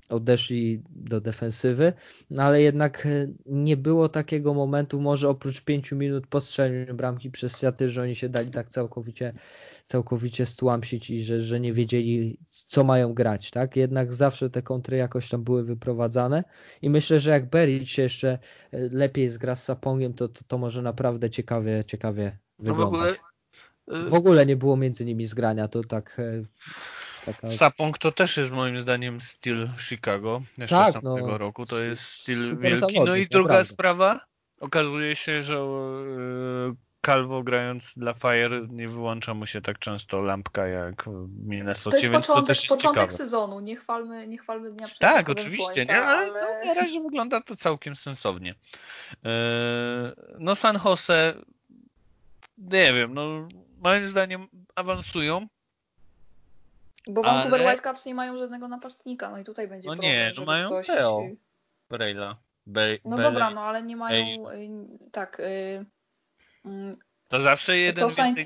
odeszli do defensywy, no ale jednak nie było takiego momentu, może oprócz pięciu minut po strzeleniu bramki przez Seattle, że oni się dali tak całkowicie całkowicie stłamsić i że, że nie wiedzieli, co mają grać, tak? Jednak zawsze te kontry jakoś tam były wyprowadzane i myślę, że jak Beric się jeszcze e, lepiej zgra z Sapongiem, to, to, to może naprawdę ciekawie, ciekawie wyglądać. No w, ogóle, w ogóle nie było między nimi zgrania, to tak... E, taka... Sapong to też jest moim zdaniem styl Chicago jeszcze tak, z tamtego no, roku, to jest styl wielki. No i druga naprawdę. sprawa, okazuje się, że e, Calvo grając dla Fire nie wyłącza mu się tak często lampka jak w Minnesota. To jest początek, to też jest początek ciekawe. sezonu, nie chwalmy, nie chwalmy dnia przed Tak, oczywiście, słońca, nie? ale, ale... No, na razie wygląda to całkiem sensownie. E, no San Jose nie wiem, no moim zdaniem awansują. Bo Vancouver ale... Whitecaps nie mają żadnego napastnika, no i tutaj będzie no problem, nie, no mają ktoś... Teo Brejla. Be no dobra, no ale nie mają, Ej. Y, tak, y, to zawsze jeden to Saint,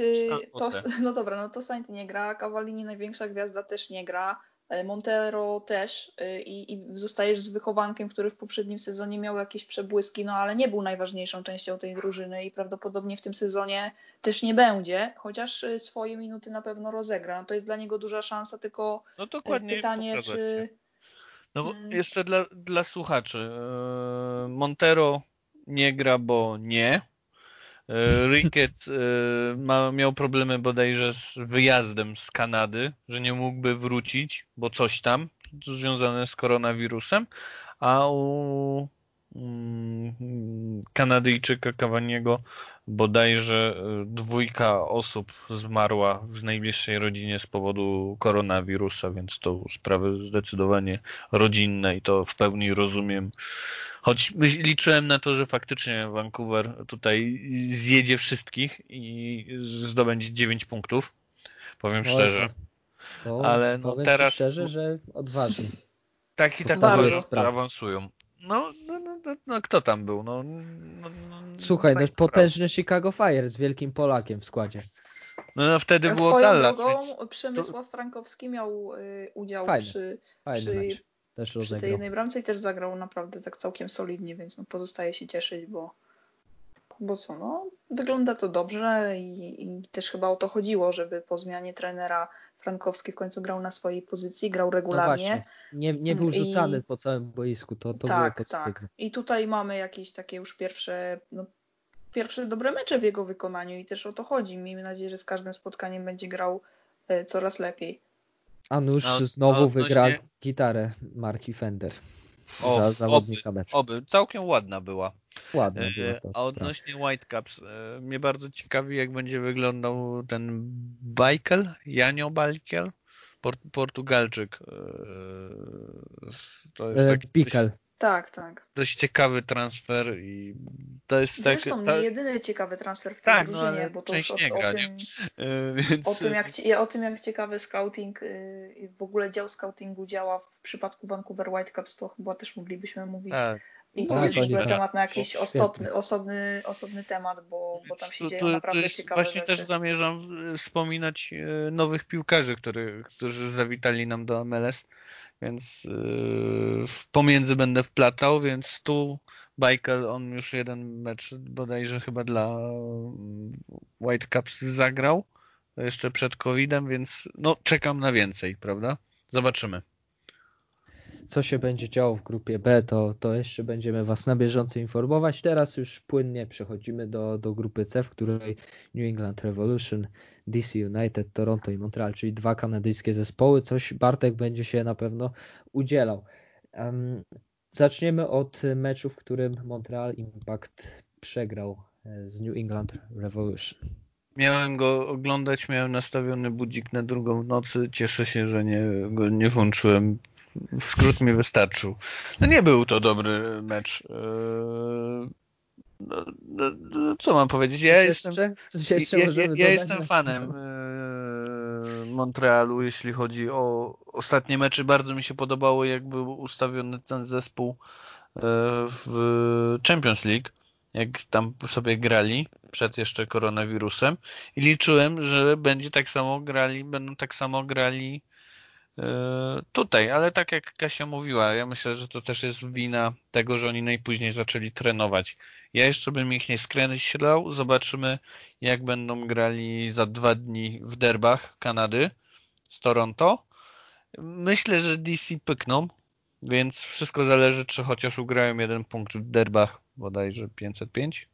to, No dobra, no to Saint nie gra, Cavallini największa gwiazda też nie gra. Montero też i, i zostajesz z wychowankiem, który w poprzednim sezonie miał jakieś przebłyski, no ale nie był najważniejszą częścią tej drużyny i prawdopodobnie w tym sezonie też nie będzie, chociaż swoje minuty na pewno rozegra. No to jest dla niego duża szansa, tylko no pytanie, czy... No hmm. jeszcze dla, dla słuchaczy. Montero nie gra, bo nie. E, Rickett e, ma, miał problemy bodajże z wyjazdem z Kanady, że nie mógłby wrócić, bo coś tam związane z koronawirusem, a u mm, Kanadyjczyka Kawaniego bodajże e, dwójka osób zmarła w najbliższej rodzinie z powodu koronawirusa, więc to sprawy zdecydowanie rodzinne i to w pełni rozumiem Choć liczyłem na to, że faktycznie Vancouver tutaj zjedzie wszystkich i zdobędzie 9 punktów. Powiem szczerze. To, Ale no powiem teraz. szczerze, że odważnie. Tak i tak awansują. No, no, no, no, no, kto tam był? No, no, no Słuchaj, tak no potężny Chicago Fire z wielkim Polakiem w składzie. No, no wtedy było Swoją Dallas. Drogą więc... Przemysław Frankowski miał y, udział Fajny. przy, Fajny przy też rozegrał. Przy tej jednej bramce i też zagrał naprawdę tak całkiem solidnie, więc no pozostaje się cieszyć, bo, bo co, no wygląda to dobrze i, i też chyba o to chodziło, żeby po zmianie trenera Frankowski w końcu grał na swojej pozycji, grał no regularnie. No nie, nie był rzucany I... po całym boisku, to, to tak, było Tak, i tutaj mamy jakieś takie już pierwsze, no, pierwsze dobre mecze w jego wykonaniu i też o to chodzi. Miejmy nadzieję, że z każdym spotkaniem będzie grał e, coraz lepiej. A no, znowu wygra gitarę marki Fender. O, za zawodnika oby, oby, całkiem ładna była. Ładna była e, A odnośnie Whitecaps, e, mnie bardzo ciekawi jak będzie wyglądał ten Bajkel, Janio Bajkel, Portugalczyk. E, to jest taki Pikel. Tak, tak. Dość ciekawy transfer i to jest tak- Zresztą tak, nie jedyny ciekawy transfer w tej tak, no, drużynie, no, bo to już o, gra, o, tym, więc... o, tym jak, o tym jak ciekawy scouting, y, w ogóle dział scoutingu działa w przypadku Vancouver Whitecaps, to chyba też moglibyśmy mówić. Tak. I to tak, jest temat na jakiś osobny, osobny, osobny temat, bo, bo tam się dzieją naprawdę ciekawe Właśnie rzeczy. też zamierzam wspominać y, nowych piłkarzy, który, którzy zawitali nam do MLS więc yy, pomiędzy będę wplatał, więc tu Bajkel, on już jeden mecz bodajże chyba dla Whitecaps zagrał jeszcze przed COVID-em, więc no czekam na więcej, prawda? Zobaczymy co się będzie działo w grupie B, to, to jeszcze będziemy Was na bieżąco informować. Teraz już płynnie przechodzimy do, do grupy C, w której New England Revolution, DC United, Toronto i Montreal, czyli dwa kanadyjskie zespoły. Coś Bartek będzie się na pewno udzielał. Um, zaczniemy od meczu, w którym Montreal Impact przegrał e, z New England Revolution. Miałem go oglądać, miałem nastawiony budzik na drugą w nocy. Cieszę się, że nie, go nie włączyłem skrót mi wystarczył. No nie był to dobry mecz. Eee, no, no, no, co mam powiedzieć? Ja jestem, ja, ja, ja jestem fanem eee, Montrealu, jeśli chodzi o ostatnie mecze. Bardzo mi się podobało, jak był ustawiony ten zespół eee, w Champions League, jak tam sobie grali przed jeszcze koronawirusem i liczyłem, że będzie tak samo grali, będą tak samo grali tutaj, ale tak jak Kasia mówiła, ja myślę, że to też jest wina tego, że oni najpóźniej zaczęli trenować. Ja jeszcze bym ich nie skreślał. Zobaczymy, jak będą grali za dwa dni w derbach Kanady z Toronto. Myślę, że DC pykną, więc wszystko zależy, czy chociaż ugrają jeden punkt w derbach, bodajże 505.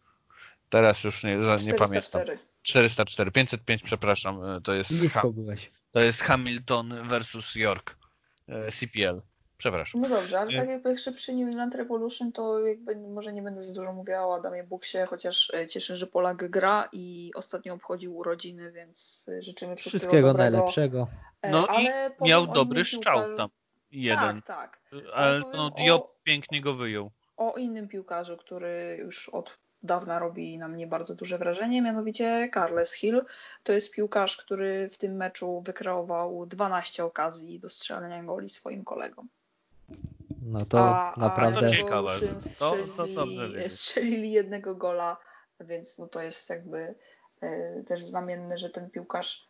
Teraz już nie, nie pamiętam. 404, 505, przepraszam, e, to jest. Blisko byłeś. To jest Hamilton versus York e, CPL. Przepraszam. No dobrze, ale tak jakby jeszcze przy New England Revolution to jakby może nie będę za dużo mówiła o Adamie Buksie, chociaż e, cieszę, że Polak gra i ostatnio obchodził urodziny, więc e, życzymy wszystkiego, wszystkiego dobrego. najlepszego. No ale i miał dobry strzał tam. Jeden. Tak, tak. Ale no, Diop o, pięknie go wyjął. O innym piłkarzu, który już od dawna robi na mnie bardzo duże wrażenie, mianowicie Carles Hill. To jest piłkarz, który w tym meczu wykreował 12 okazji do strzelania goli swoim kolegom. No to a, naprawdę a ciekawe. Strzelili, to, to dobrze strzelili jednego gola, więc no to jest jakby y, też znamienne, że ten piłkarz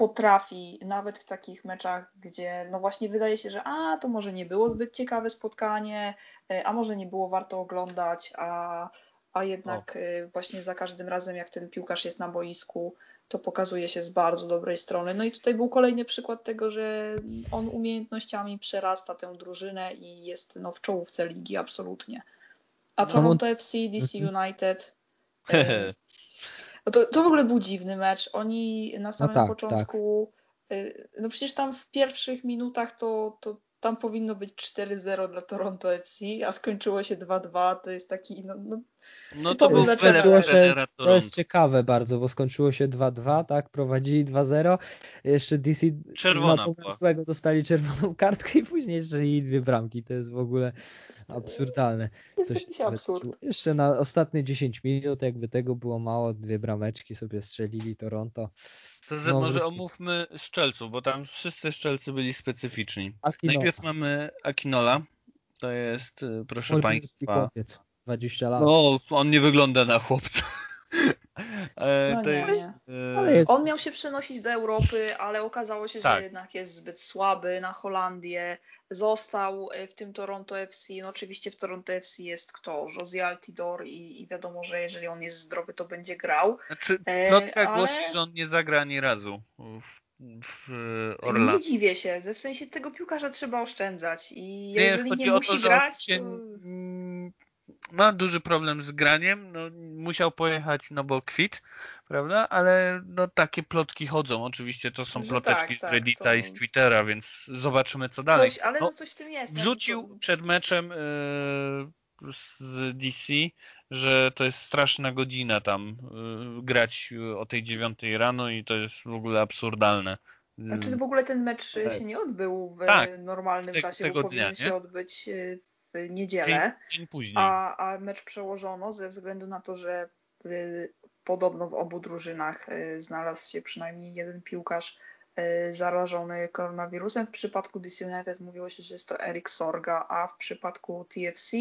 potrafi nawet w takich meczach, gdzie no właśnie wydaje się, że a to może nie było zbyt ciekawe spotkanie, e, a może nie było warto oglądać, a, a jednak o. właśnie za każdym razem jak ten piłkarz jest na boisku, to pokazuje się z bardzo dobrej strony. No i tutaj był kolejny przykład tego, że on umiejętnościami przerasta tę drużynę i jest no, w czołówce ligi absolutnie. A no, Toronto FC, DC mhm. United. No to, to w ogóle był dziwny mecz. Oni na samym no tak, początku. Tak. No przecież tam w pierwszych minutach to, to tam powinno być 4-0 dla Toronto FC, a skończyło się 2-2. To jest taki. No, no, no to był skończyło się, To jest ciekawe bardzo, bo skończyło się 2-2, tak? Prowadzili 2-0. Jeszcze DC Czerwona złego dostali czerwoną kartkę i później jeszcze i dwie bramki. To jest w ogóle absurdalne. Jest Coś, jakiś absurd. Jeszcze na ostatnie 10 minut, jakby tego było mało, dwie brameczki sobie strzelili Toronto. To no, może omówmy szczelców, bo tam wszyscy szczelcy byli specyficzni. Akinola. Najpierw mamy Akinola, to jest, y, proszę Państwa... Chłopiec, 20 lat. No, on nie wygląda na chłopca. E, no to nie, jest, nie. Jest... On miał się przenosić do Europy, ale okazało się, tak. że jednak jest zbyt słaby na Holandię. Został e, w tym Toronto FC. No oczywiście w Toronto FC jest kto? Josie Altidor i, i wiadomo, że jeżeli on jest zdrowy, to będzie grał. Znaczy, plotka e, ale... głosi, że on nie zagra ani razu. Orlando. Nie dziwię się, w sensie tego piłkarza trzeba oszczędzać i jeżeli nie, nie musi to, grać, to ma duży problem z graniem, no, musiał pojechać, no bo kwit, prawda? Ale no takie plotki chodzą, oczywiście to są ploteczki tak, z tak, Reddita to... i z Twittera, więc zobaczymy co dalej. Coś, ale no, no coś w tym jest. Wrzucił to... przed meczem yy, z DC, że to jest straszna godzina tam yy, grać o tej dziewiątej rano i to jest w ogóle absurdalne. Znaczy w ogóle ten mecz tak. się nie odbył w tak, normalnym te, czasie, bo powinien dnia, się odbyć w niedzielę, dzień, dzień. A, a mecz przełożono ze względu na to, że y, podobno w obu drużynach y, znalazł się przynajmniej jeden piłkarz y, zarażony koronawirusem. W przypadku DC United mówiło się, że jest to Erik Sorga, a w przypadku TFC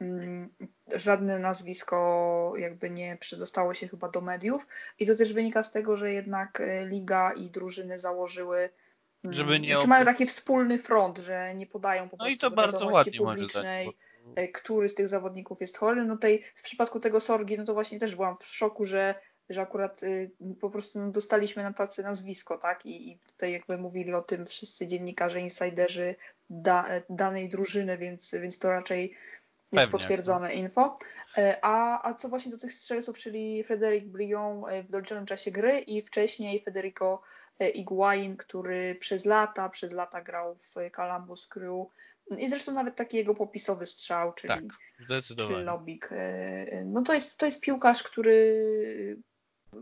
mm, żadne nazwisko jakby nie przedostało się chyba do mediów i to też wynika z tego, że jednak liga i drużyny założyły żeby nie... Czy mają taki wspólny front, że nie podają po prostu no i to bardzo ładnie publicznej, e, który z tych zawodników jest chory. No tej, w przypadku tego Sorgi, no to właśnie też byłam w szoku, że, że akurat y, po prostu no, dostaliśmy na tacy nazwisko, tak? I, I tutaj jakby mówili o tym wszyscy dziennikarze, insiderzy da, danej drużyny, więc, więc to raczej jest Pewnie. potwierdzone info. E, a, a co właśnie do tych strzelców, czyli Frederic Brion e, w doliczonym czasie gry i wcześniej Federico E, Iguain, który przez lata, przez lata grał w Columbus Crew i zresztą nawet taki jego popisowy strzał, czyli, tak, czyli Lobik. No to jest, to jest piłkarz, który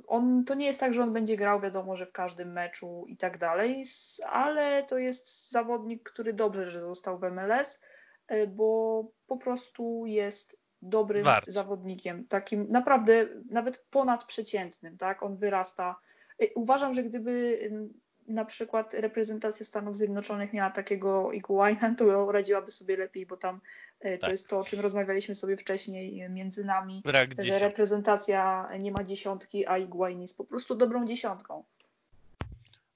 on, to nie jest tak, że on będzie grał wiadomo, że w każdym meczu i tak dalej, ale to jest zawodnik, który dobrze, że został w MLS, bo po prostu jest dobrym Wart. zawodnikiem, takim naprawdę nawet ponadprzeciętnym, tak? On wyrasta Y, uważam, że gdyby na przykład reprezentacja Stanów Zjednoczonych miała takiego Iguaina, to radziłaby sobie lepiej, bo tam to tak. jest to, o czym rozmawialiśmy sobie wcześniej między nami, Brak że reprezentacja nie ma dziesiątki, a Iguain jest po prostu dobrą dziesiątką.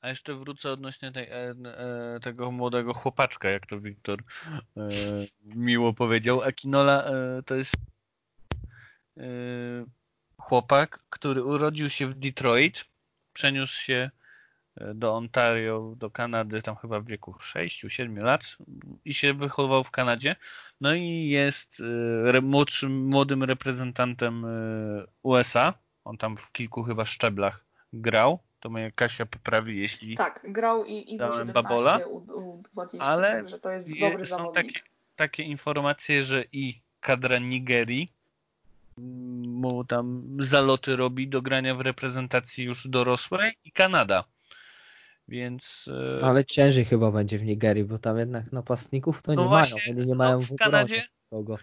A jeszcze wrócę odnośnie tej, e, e, tego młodego chłopaczka, jak to Wiktor e, miło powiedział. Akinola e, to jest e, chłopak, który urodził się w Detroit, przeniósł się e, do Ontario, do Kanady, tam chyba w wieku 6-7 lat i się wychował w Kanadzie. No i jest młodszym, młodym reprezentantem USA. On tam w kilku chyba szczeblach grał. To mnie Kasia poprawi, jeśli. Tak, grał i, i w Babola, u, u 20, ale także to jest dobry są zawodnik. Takie, takie informacje, że i kadra Nigerii mu tam zaloty robi do grania w reprezentacji już dorosłej i Kanada. Więc. E, Ale ciężej chyba będzie w Nigerii, bo tam jednak napastników to no nie właśnie, mają. Oni nie mają no w, w Kanadzie. Kogo.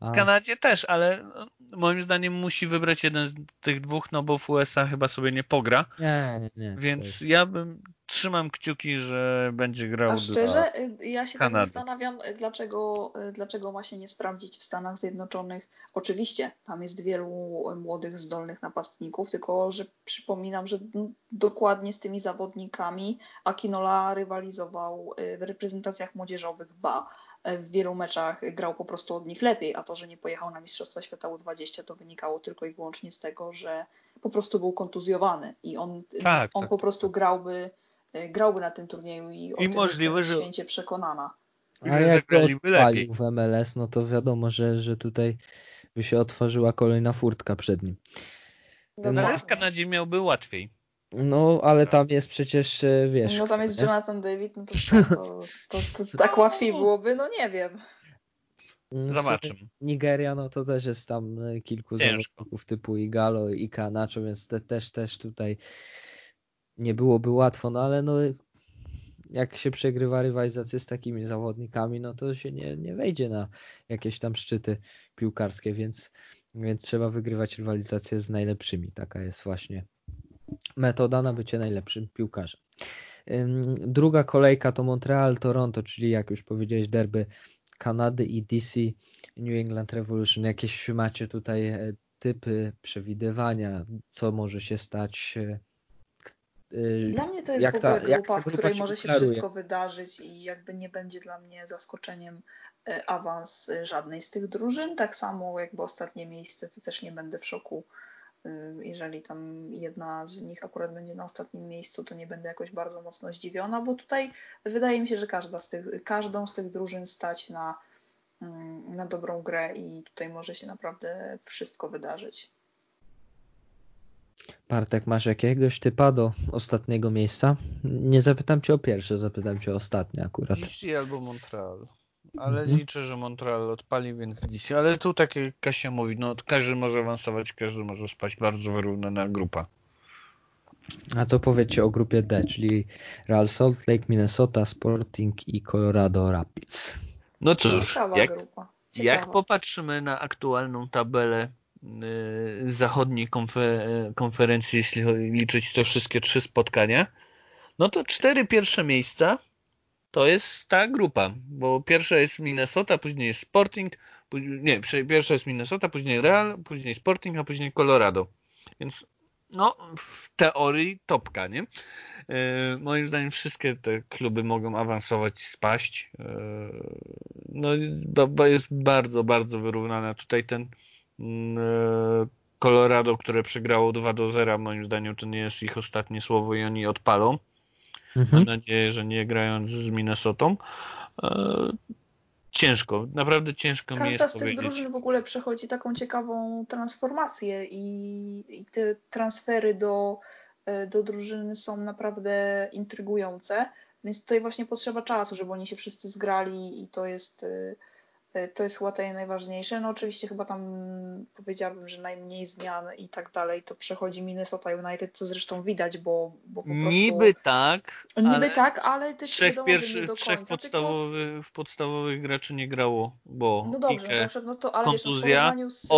W Kanadzie też, ale no, moim zdaniem musi wybrać jeden z tych dwóch, no bo w USA chyba sobie nie pogra. Nie, nie, nie. Więc jest... ja bym trzymam kciuki, że będzie grał A szczerze, dla y, ja się Kanady. tak zastanawiam, y, dlaczego, y, dlaczego ma się nie sprawdzić w Stanach Zjednoczonych. Oczywiście, tam jest wielu młodych, zdolnych napastników, tylko że przypominam, że mm, dokładnie z tymi zawodnikami Akinola rywalizował w reprezentacjach młodzieżowych, ba, w wielu meczach grał po prostu od nich lepiej, a to, że nie pojechał na Mistrzostwa Świata U20, to wynikało tylko i wyłącznie z tego, że po prostu był kontuzjowany i on, Tak, on tak, po prostu grałby, grałby na tym turnieju i, o I tym możliwe, jestem że- święcie przekonana. A jak odpalił w MLS, no to wiadomo, że, że tutaj by się otworzyła kolejna furtka przed nim. Dokładnie. Ale w Kanadzie miałby łatwiej. No, ale tam jest przecież, e, wiesz... No tam jest nie? Jonathan David, no to, to, to, to, tak łatwiej byłoby, no nie wiem. Mm, Zobaczymy. Nigeria, no to też jest tam e, kilku zawodników typu Igalo i Kanacho, więc te, też, też tutaj nie byłoby łatwo, no ale no jak się przegrywa rywalizację z takimi zawodnikami, no to się nie, nie wejdzie na jakieś tam szczyty piłkarskie, więc, więc trzeba wygrywać rywalizację z najlepszymi. Taka jest właśnie metoda na bycie najlepszym piłkarzem. Druga kolejka to Montreal-Toronto, czyli jak już powiedziałeś derby Kanady i DC New England Revolution. Jakieś macie tutaj e, typy przewidywania, co może się stać? e, e, Dla mnie to jest jak w ta- ogóle jak grupa, ta w grupa której się może się deklaruje? wszystko wydarzyć i jakby nie będzie dla mnie zaskoczeniem awans żadnej z tych drużyn. Tak samo jakby ostatnie miejsce, to też nie będę w szoku. Jeżeli tam jedna z nich akurat będzie na ostatnim miejscu, to nie będę jakoś bardzo mocno zdziwiona, bo tutaj wydaje mi się, że każda z tych, każdą z tych drużyn stać na, na dobrą grę i tutaj może się naprawdę wszystko wydarzyć. Bartek, masz jakiegoś typa do ostatniego miejsca? Nie zapytam cię o pierwsze, zapytam cię o ostatnie akurat. DC albo Montreal. Ale Mhm. liczę, że Montreal odpali, więc DC. Ale tu tak jak Kasia mówi, no każdy może awansować, każdy może spać. Bardzo wyrównana grupa. A co powiecie o grupie D, czyli Real Salt Lake, Minnesota, Sporting i Colorado Rapids? No cóż, Ciekawa jak, grupa. jak popatrzymy na aktualną tabelę y, zachodniej konfe- konferencji, jeśli chodzi- liczyć te wszystkie trzy spotkania, no to cztery pierwsze miejsca to jest ta grupa, bo pierwsza jest Minnesota, później jest Sporting, nie, pierwsza jest Minnesota, później Real, później Sporting, a później Colorado. Więc no, w teorii topka, nie? Yy, moim zdaniem wszystkie te kluby mogą awansować, spaść. Yy, no, jest ba- ba- jest bardzo, bardzo wyrównana. Tutaj ten yy, Colorado, które przegrało 2 do 0, moim zdaniem to nie jest ich ostatnie słowo i oni odpalą. Mam Mhm. nadzieję, że nie grając z Minnesotą. E, Ciężko, naprawdę ciężko mi Każda jest z tych drużyn w ogóle przechodzi taką ciekawą transformację i, i te transfery do, e, do drużyny są naprawdę intrygujące, więc tutaj właśnie potrzeba czasu, żeby oni się wszyscy zgrali i to jest, e, to jest chyba tutaj najważniejsze. No oczywiście chyba tam powiedziałabym, że najmniej zmian i tak dalej to przechodzi Minnesota United, co zresztą widać, bo, bo po prostu... Niby tak, Niby ale tak, ale też trzech wiadomo, pierwszych, do trzech końca, tylko... podstawowych, podstawowych graczy nie grało, bo No dobrze, no, Ike, przykład, no to, ale wiesz, no kontuzja, z,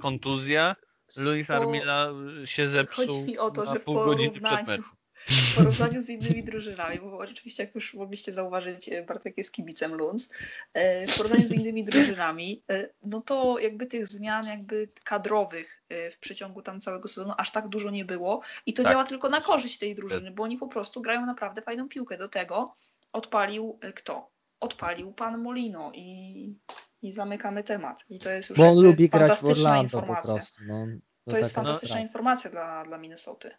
kontuzja, Luis Armila się zepsuł Chodzi mi o to, że w pół godziny przed meczem. W porównaniu z innymi drużynami, bo oczywiście jak już mogliście zauważyć, e, Bartek jest kibicem Lunds, e, w porównaniu z innymi drużynami, e, no to jakby tych zmian jakby kadrowych w przeciągu tam całego sezonu aż tak dużo nie było i to Tak. działa tylko na korzyść tej drużyny, bo oni po prostu grają naprawdę fajną piłkę. Do tego odpalił kto? Odpalił pan Molino i, i zamykamy temat. I to jest już Bo on lubi grać w fantastyczna Orlando po informacja. prostu. No, To jest taka fantastyczna prawda. informacja dla, dla Minnesoty.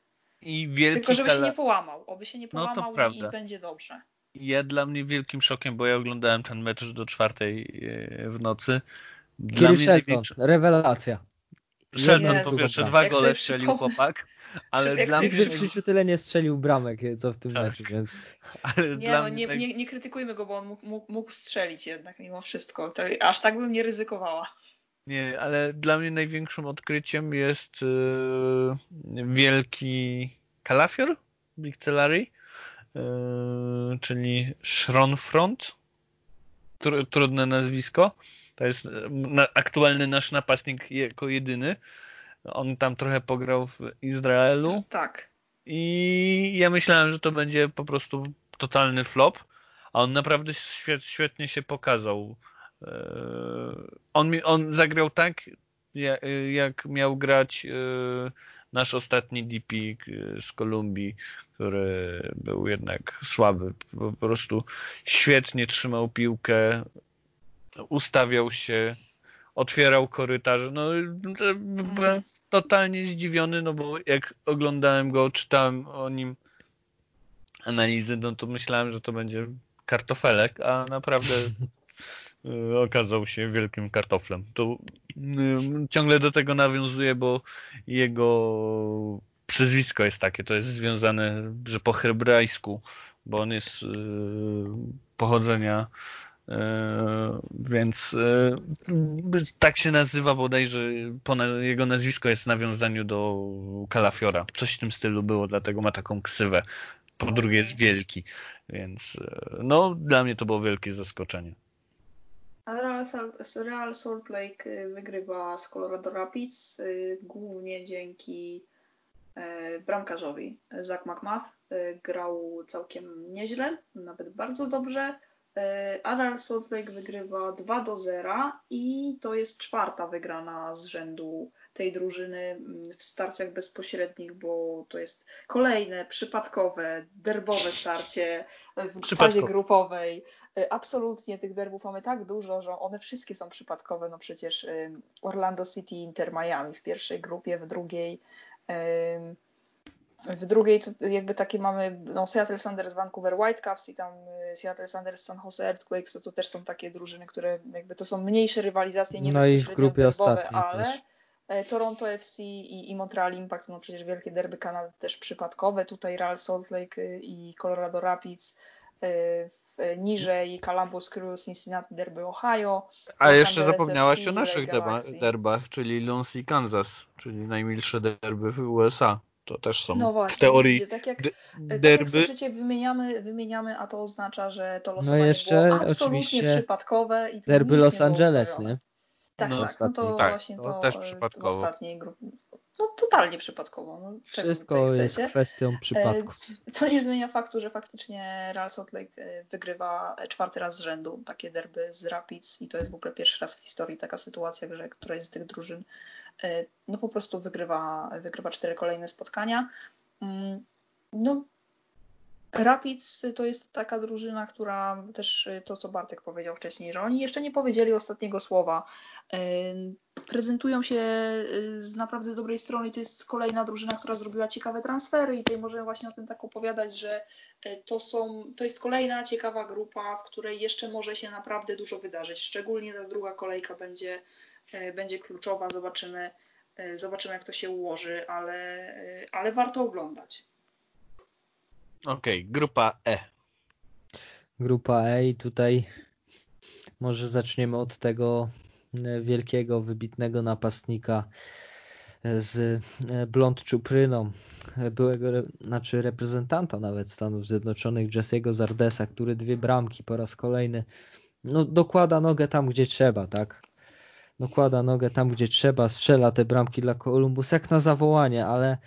I wielki Tylko żeby się tele- nie połamał. Oby się nie No to połamał i, prawda. i będzie dobrze. Ja dla mnie wielkim szokiem, bo ja oglądałem ten mecz do czwartej e, w nocy. Dla Kiri mnie Shelton, rewelacja. Shelton Jezu. po pierwsze dwa Jak gole strzelił chłopak, ale jak dla mnie, w życiu tyle nie strzelił bramek, co w tym Tak. meczu, więc ale Nie, dla no, mnie nie, nie, nie krytykujmy go, bo on mógł, mógł, mógł strzelić jednak mimo wszystko. To, aż tak bym nie ryzykowała. Nie, ale dla mnie największym odkryciem jest e, wielki kalafior, Big Celery, e, czyli Schronfront, Tr, trudne nazwisko. To jest e, na, aktualny nasz napastnik jako jedyny. On tam trochę pograł w Izraelu. Tak. I ja myślałem, że to będzie po prostu totalny flop, a on naprawdę świetnie się pokazał. On, on zagrał tak, jak miał grać nasz ostatni DP z Kolumbii, który był jednak słaby. Po prostu świetnie trzymał piłkę, ustawiał się, otwierał korytarze. No, byłem totalnie zdziwiony, no bo jak oglądałem go, czytałem o nim analizy, no to myślałem, że to będzie kartofelek, a naprawdę okazał się wielkim kartoflem. To y, ciągle do tego nawiązuje, bo jego przezwisko jest takie, to jest związane, że po hebrajsku, bo on jest y, pochodzenia więc tak się nazywa bodajże, jego nazwisko jest w nawiązaniu do Kalafiora. Coś w tym stylu było, dlatego ma taką ksywę. Po drugie jest wielki, więc no dla mnie to było wielkie zaskoczenie. Real, Real Salt Lake wygrywa z Colorado Rapids głównie dzięki bramkarzowi. Zach McMath grał całkiem nieźle, nawet bardzo dobrze. E, Aral Salt Lake wygrywa 2 do 0 i to jest czwarta wygrana z rzędu tej drużyny mm, w starciach bezpośrednich, bo to jest kolejne przypadkowe, derbowe starcie w fazie grupowej. E, absolutnie tych derbów mamy tak dużo, że one wszystkie są przypadkowe. No przecież Orlando City Inter Miami w pierwszej grupie, w drugiej w drugiej to jakby takie mamy no, Seattle Sanders Vancouver Whitecaps i tam y, Seattle Sanders San Jose Earthquakes, to, to też są takie drużyny, które jakby to są mniejsze rywalizacje, nie no i w grupie derbowe, ale też. E, Toronto FC i, i Montreal Impact, no przecież wielkie derby Kanady też przypadkowe, tutaj Real Salt Lake y, i Colorado Rapids, y, niżej Columbus Crew, Cincinnati Derby Ohio. A Los jeszcze Angeles zapomniałaś FC, o naszych derbach, czyli Lons i Kansas, czyli najmilsze derby w USA. To też są no właśnie, w teorii widzicie, tak jak, derby. Tak jak słyszycie, wymieniamy, wymieniamy, a to oznacza, że to losowanie no jeszcze było absolutnie przypadkowe. I derby Los Angeles, nie? Tak, no, tak, no to tak, właśnie to, to też przypadkowo. w ostatniej grupie. No totalnie przypadkowo. No, Wszystko jest kwestią przypadku. E, co nie zmienia faktu, że faktycznie Real Salt Lake e, wygrywa czwarty raz z rzędu takie derby z Rapids i to jest w ogóle pierwszy raz w historii taka sytuacja, że któraś z tych drużyn E, no po prostu wygrywa, wygrywa cztery kolejne spotkania. Mm, no, Rapids to jest taka drużyna, która też e, to, co Bartek powiedział wcześniej, że oni jeszcze nie powiedzieli ostatniego słowa. E, prezentują się z naprawdę dobrej strony. To jest kolejna drużyna, która zrobiła ciekawe transfery i tutaj możemy właśnie o tym tak opowiadać, że to, są, to jest kolejna ciekawa grupa, w której jeszcze może się naprawdę dużo wydarzyć. Szczególnie ta druga kolejka będzie będzie kluczowa. Zobaczymy, zobaczymy jak to się ułoży, ale, ale warto oglądać. Okej, okay, grupa E. Grupa E i tutaj może zaczniemy od tego wielkiego, wybitnego napastnika z blond czupryną, byłego, znaczy reprezentanta nawet Stanów Zjednoczonych, Jesse'ego Zardesa, który dwie bramki po raz kolejny no, dokłada nogę tam, gdzie trzeba, tak? dokłada nogę tam, gdzie trzeba, strzela te bramki dla Columbus jak na zawołanie, ale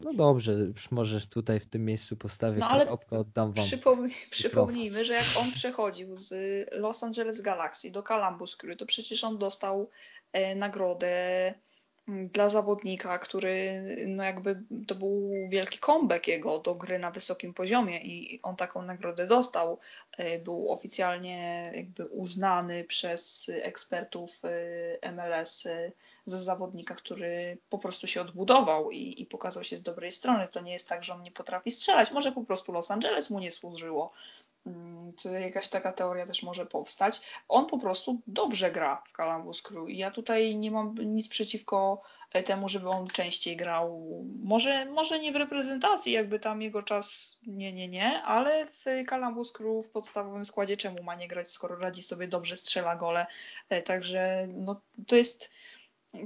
no dobrze, już może tutaj w tym miejscu postawię no, oddam wam. Przypomnij, przypomnijmy, że jak on przechodził z Los Angeles Galaxy do Columbus Crew, to przecież on dostał e, nagrodę dla zawodnika, który no jakby to był wielki comeback jego do gry na wysokim poziomie i on taką nagrodę dostał. E, był oficjalnie jakby uznany przez ekspertów e, MLS e, za zawodnika, który po prostu się odbudował i, i pokazał się z dobrej strony. To nie jest tak, że on nie potrafi strzelać. Może po prostu Los Angeles mu nie służyło czy jakaś taka teoria też może powstać. On po prostu dobrze gra w Columbus Crew i ja tutaj nie mam nic przeciwko e, temu, żeby on częściej grał. Może, może nie w reprezentacji, jakby tam jego czas nie, nie, nie, ale w Columbus Crew w podstawowym składzie czemu ma nie grać, skoro radzi sobie dobrze, strzela gole. E, także no, to jest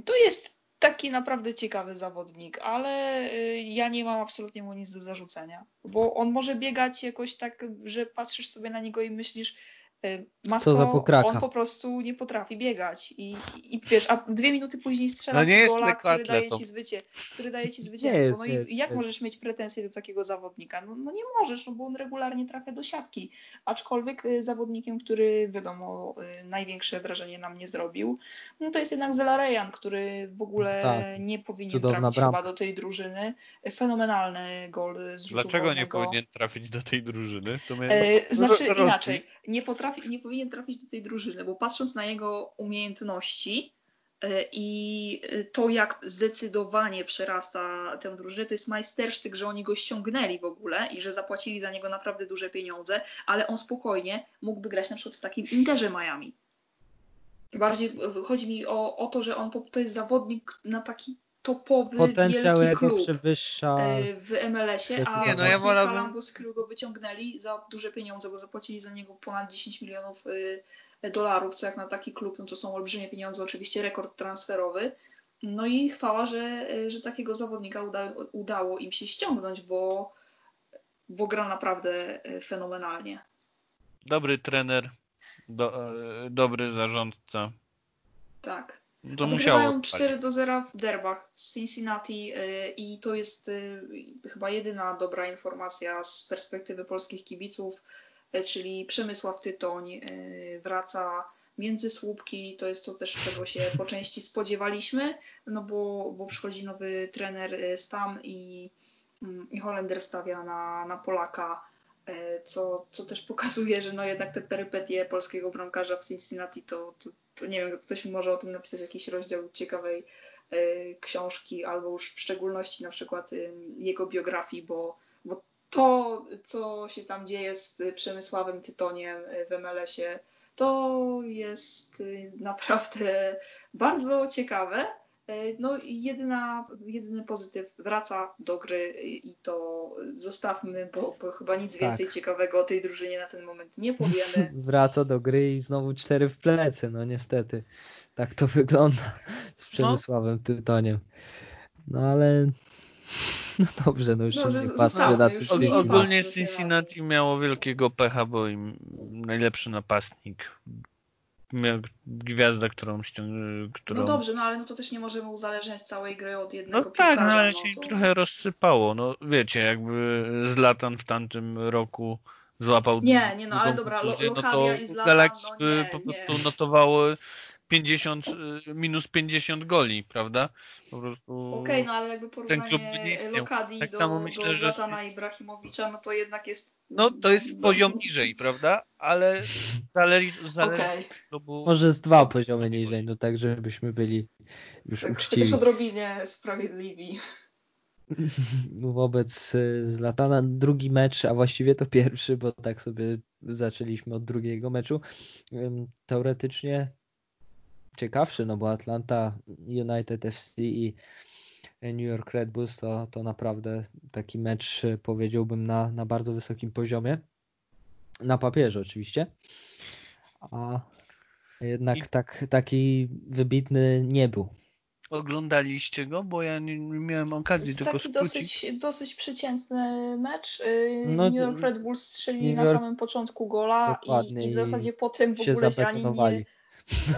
to jest taki naprawdę ciekawy zawodnik, ale y, ja nie mam absolutnie mu nic do zarzucenia, bo on może biegać jakoś tak, że patrzysz sobie na niego i myślisz, Y, Matko, on po prostu nie potrafi biegać i, i, wiesz, a dwie minuty później strzela no gola, który daje ci, zwycię, który daje ci zwycięstwo. Jest, no i jest, jak jest. możesz mieć pretensje do takiego zawodnika? No, no, nie możesz, no bo on regularnie trafia do siatki. Aczkolwiek y, zawodnikiem, który wiadomo y, największe wrażenie na mnie zrobił, no to jest jednak Zelarejan, który w ogóle tak, nie powinien trafić chyba do tej drużyny. Fenomenalny gol z Dlaczego wolnego. nie powinien trafić do tej drużyny? To e, znaczy inaczej, nie potrafi trafi, nie powinien trafić do tej drużyny, bo patrząc na jego umiejętności e, i e, to, jak zdecydowanie przerasta tę drużynę, to jest majstersztyk, że oni go ściągnęli w ogóle i że zapłacili za niego naprawdę duże pieniądze, ale on spokojnie mógłby grać na przykład w takim Interze Miami. Bardziej chodzi mi o, o to, że on to jest zawodnik na taki topowy, Potencjał wielki klub przewyższa... E, w MLS-ie, a nie, no ja wolałbym... Columbus Crew go wyciągnęli za duże pieniądze, bo zapłacili za niego ponad 10 milionów y, dolarów, co jak na taki klub, no to są olbrzymie pieniądze, oczywiście rekord transferowy. No i chwała, że, że takiego zawodnika uda, udało im się ściągnąć, bo, bo gra naprawdę y, fenomenalnie. Dobry trener, do, dobry zarządca. Tak. To musiało 4 do 0 w derbach z Cincinnati y, i to jest y, chyba jedyna dobra informacja z perspektywy polskich kibiców, y, czyli Przemysław Tytoń wraca między słupki, to jest to też czego się po części spodziewaliśmy, no bo, bo przychodzi nowy trener Stam i, mm, i Holender stawia na, na Polaka, co, co też pokazuje, że no jednak te perypetie polskiego bramkarza w Cincinnati to, to, to nie wiem, ktoś może o tym napisać jakiś rozdział ciekawej y, książki, albo już w szczególności na przykład y, jego biografii, bo, bo to, co się tam dzieje z Przemysławem Tytoniem w MLS-ie, to jest naprawdę bardzo ciekawe. No i jedyna, jedyny pozytyw wraca do gry i to zostawmy, bo, bo chyba nic tak. więcej ciekawego o tej drużynie na ten moment nie powiemy. Wraca do gry i znowu cztery w plecy, no niestety. Tak to wygląda z no. Przemysławem no. Tytoniem. No ale no dobrze, no już no, nie patrzę na tym Ogólnie Cincinnati miało wielkiego pecha, bo im najlepszy napastnik gwiazda, którą ściągnął. Którą... No dobrze, no ale no to też nie możemy uzależniać całej gry od jednego No tak, no ale no się to... trochę rozsypało. No wiecie, jakby Zlatan w tamtym roku złapał Nie, nie no, ale dobra, kontuzję, no to i Zlatan, Galaxy no nie, po prostu nie. notowały 50, y, minus 50 goli, prawda? Po prostu Okej, okay, no ale jakby porównanie Lokadi tak do, samo myślę, do Zlatana że... Ibrahimowicza, no to jednak jest... No to jest no, poziom niżej, prawda? Ale zależy, zależy okay. klubu... Może z dwa poziomy niżej, no tak, żebyśmy byli już tak, uczciwi. Chociaż odrobinie sprawiedliwi. Wobec y, Zlatana drugi mecz, a właściwie to pierwszy, bo tak sobie zaczęliśmy od drugiego meczu. Teoretycznie ciekawszy, no bo Atlanta United FC i New York Red Bulls to, to naprawdę taki mecz powiedziałbym na, na bardzo wysokim poziomie. Na papierze oczywiście. A jednak I... tak, taki wybitny nie był. Oglądaliście go? Bo ja nie, nie miałem okazji jest tylko taki dosyć, dosyć przeciętny mecz. Y, no, New York Red Bulls strzelili York... na samym początku gola i, i, w zasadzie potem w ogóle się ani nie,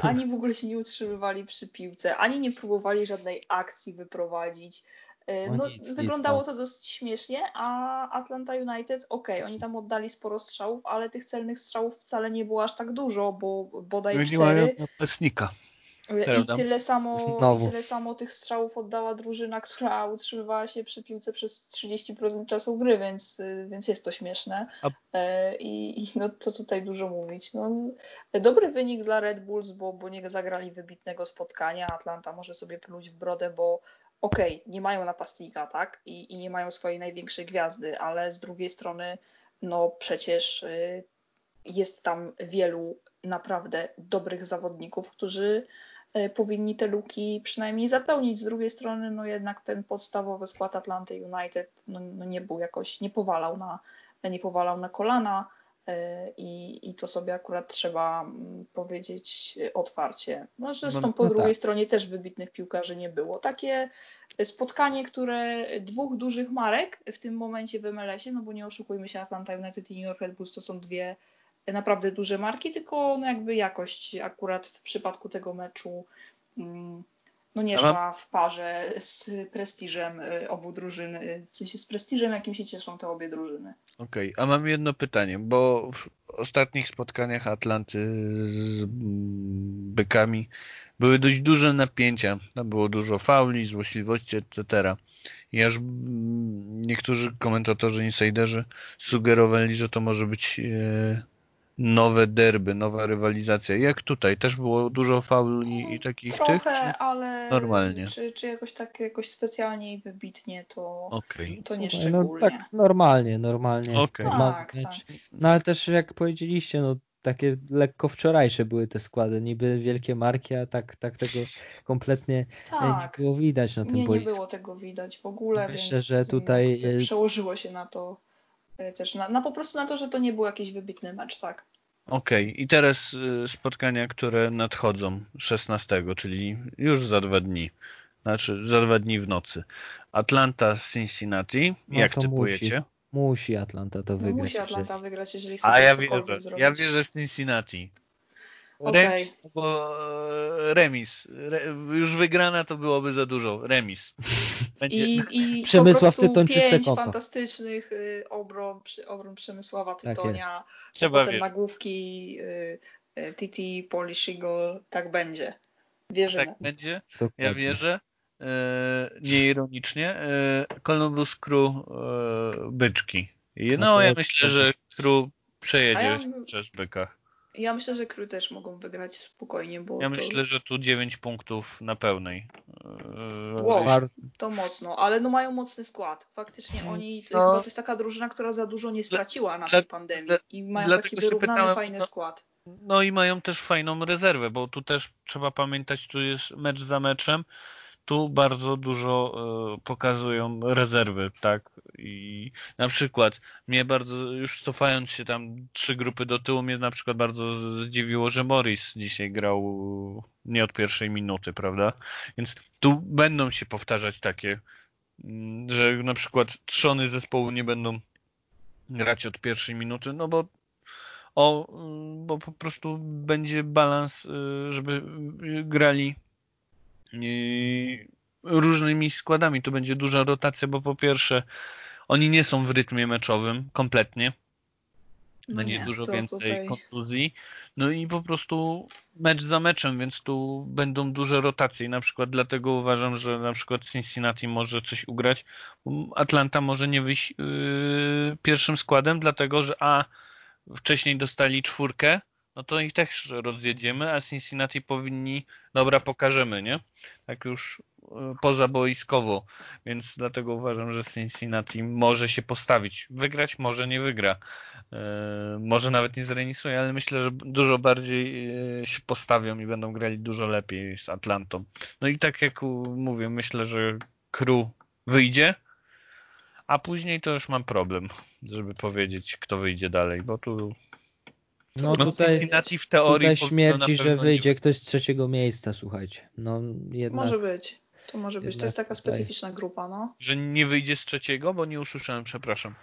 ani w ogóle się nie utrzymywali przy piłce, ani nie próbowali żadnej akcji wyprowadzić. E, no, no nic, wyglądało nic, no. to dosyć śmiesznie, a Atlanta United, okej, okay, oni tam oddali sporo strzałów, ale tych celnych strzałów wcale nie było aż tak dużo, bo bodaj no cztery. Napastnika. I tyle samo, i tyle samo tych strzałów oddała drużyna, która utrzymywała się przy piłce przez 30% czasu gry, więc, więc jest to śmieszne. E, I, I, no co tutaj dużo mówić. No, dobry wynik dla Red Bulls, bo, bo nie zagrali wybitnego spotkania. Atlanta może sobie pluć w brodę, bo okej, okay, nie mają napastnika, tak? I, I nie mają swojej największej gwiazdy, ale z drugiej strony, no przecież y, jest tam wielu naprawdę dobrych zawodników, którzy powinni te luki przynajmniej zapełnić. Z drugiej strony, no jednak ten podstawowy skład Atlanty United no, no nie był jakoś, nie powalał na, nie powalał na kolana e, i, i to sobie akurat trzeba mm, powiedzieć otwarcie. No zresztą no, po no drugiej tak. stronie też wybitnych piłkarzy nie było. Takie spotkanie, które dwóch dużych marek w tym momencie w MLS-ie, no bo nie oszukujmy się, Atlanta United i New York Red Bulls to są dwie naprawdę duże marki, tylko no jakby jakość akurat w przypadku tego meczu mm, no nie szła w parze z prestiżem y, obu drużyn, y, w sensie z prestiżem, jakim się cieszą te obie drużyny. Okej, okay. a mam jedno pytanie, bo w ostatnich spotkaniach Atlanty z bykami były dość duże napięcia. Tam było dużo fauli, złośliwości, etc. I aż niektórzy komentatorzy, insiderzy sugerowali, że to może być e, nowe derby, nowa rywalizacja. Jak tutaj? Też było dużo fauli i takich Trochę, tych? Trochę, ale normalnie? Czy, czy jakoś tak jakoś specjalnie i wybitnie to, okay. to nie Słuchaj, szczególnie. No, tak normalnie, normalnie. Okay. Tak, tak. No ale też jak powiedzieliście, no takie lekko wczorajsze były te składy, niby wielkie marki, a tak, tak tego kompletnie tak. nie było widać na tym nie, boisku. Nie było tego widać w ogóle, Myślę, więc że tutaj przełożyło się na to też, na, na po prostu na to, że to nie był jakiś wybitny mecz, tak. Okej, okay. i teraz y, spotkania, które nadchodzą 16, czyli już za dwa dni. Znaczy, za dwa dni w nocy. Atlanta z Cincinnati. No Jak typujecie? Musi. Musi Atlanta to wygrać. No musi Atlanta wygrać, jeżeli chce A ja wierzę, ja wierzę w Cincinnati. Okay. Remis, bo e, remis. Re, już wygrana to byłoby za dużo. Remis. Będzie... I, i Przemysław Tytoń fantastycznych y, obron, obron Przemysława Tak Tytonia. jest. Trzeba potem nagłówki y, y, TT, Polish Eagle. Tak będzie. Wierzymy. Tak będzie. Ja wierzę. E, nieironicznie. E, Columbus Crew e, byczki. No no, ja myślę, że Crew przejedzie ja- przez bykach. Ja myślę, że Crew też mogą wygrać spokojnie, bo Ja to, myślę, że tu 9 punktów na pełnej. E, Wow. To mocno, ale no mają mocny skład. Faktycznie Mm, oni, to, no. to jest taka drużyna, która za dużo nie straciła na dla- tej pandemii dla- i mają taki wyrównany, pytałem, fajny no- skład. No i mają też fajną rezerwę, bo tu też trzeba pamiętać, tu jest mecz za meczem. Tu bardzo dużo e, pokazują rezerwy, tak? I na przykład mnie bardzo, już cofając się tam trzy grupy do tyłu, mnie na przykład bardzo zdziwiło, że Morris dzisiaj grał nie od pierwszej minuty, prawda? Więc tu będą się powtarzać takie, mm, że na przykład trzony zespołu nie będą grać od pierwszej minuty, no bo o, bo po prostu będzie balans, y, żeby y, grali różnymi składami. Tu będzie duża rotacja, bo po pierwsze oni nie są w rytmie meczowym kompletnie. No Będzie nie, dużo więcej tutaj- kontuzji. No i po prostu mecz za meczem, więc tu będą duże rotacje. I na przykład dlatego uważam, że na przykład Cincinnati może coś ugrać. Atlanta może nie wyjść yy, pierwszym składem, dlatego że a wcześniej dostali czwórkę, no to ich też rozjedziemy, a Cincinnati powinni, dobra, pokażemy, nie? Tak już y, pozaboiskowo, więc dlatego uważam, że Cincinnati może się postawić. Wygrać, może nie wygra. Y, Może nawet nie zremisuje, ale myślę, że dużo bardziej y, się postawią i będą grali dużo lepiej z Atlantą. No i tak jak mówię, myślę, że Crew wyjdzie, a później to już mam problem, żeby powiedzieć, kto wyjdzie dalej, bo tu No no, tutaj, Cincinnati w teorii tutaj na że wyjdzie nie- ktoś z trzeciego miejsca, słuchajcie. No jednak, Może być. To może być. To jest taka tutaj- specyficzna grupa, no. Że nie wyjdzie z trzeciego, bo nie usłyszałem, przepraszam.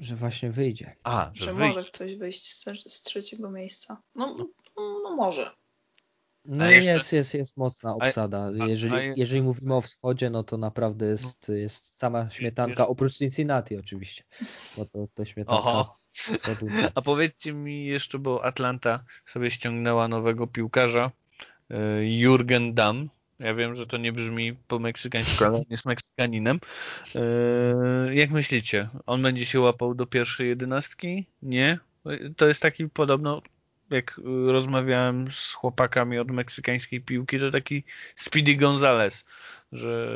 że właśnie wyjdzie. A, że, Że wyjdzie. może ktoś wyjść z, z trzeciego miejsca. No, no, no może. No A jeszcze- jest, jest, jest mocna obsada. jeżeli, a je- jeżeli mówimy o wschodzie, no to naprawdę jest, jest sama śmietanka, oprócz Cincinnati oczywiście, bo to, to śmietanka Oho. A powiedzcie mi jeszcze, bo Atlanta sobie ściągnęła nowego piłkarza, y, Jurgen Damm. Ja wiem, że to nie brzmi po meksykańsku, ale jest Meksykaninem. Y, Jak myślicie? On będzie się łapał do pierwszej jedenastki? Nie? To jest taki podobno, jak y, rozmawiałem z chłopakami od meksykańskiej piłki, to taki Speedy Gonzales, że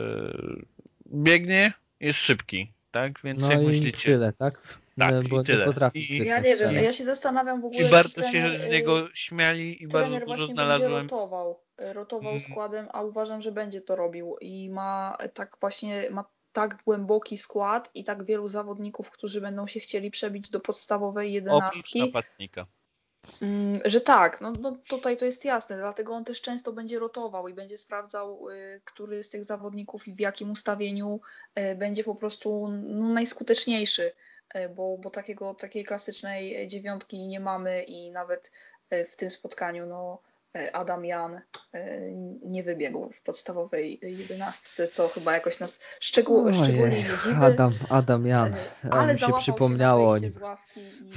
biegnie, jest szybki, tak? Więc No jak i myślicie? tyle, tak? Tak, No, i bo tyle. nie potrafi I- Ja nie wiem, ja się zastanawiam w ogóle. I bardzo trener, się z y, niego śmiali i bardzo trener dużo właśnie znalazłem. będzie rotował, y, rotował Mm. składem, a uważam, że będzie to robił i ma tak właśnie ma tak głęboki skład i tak wielu zawodników, którzy będą się chcieli przebić do podstawowej Oprócz jedenastki, napastnika. Mm, że tak, no, no tutaj to jest jasne, dlatego on też często będzie rotował i będzie sprawdzał, y, który z tych zawodników i w jakim ustawieniu y, będzie po prostu no, najskuteczniejszy. bo, bo takiego, takiej klasycznej dziewiątki nie mamy i nawet w tym spotkaniu no, Adam Jan nie wybiegł w podstawowej jedenastce, co chyba jakoś nas szczegół, Ojej, szczególnie nie dziwi. Adam, Adam Jan, ale mi się przypomniało się, na z ławki i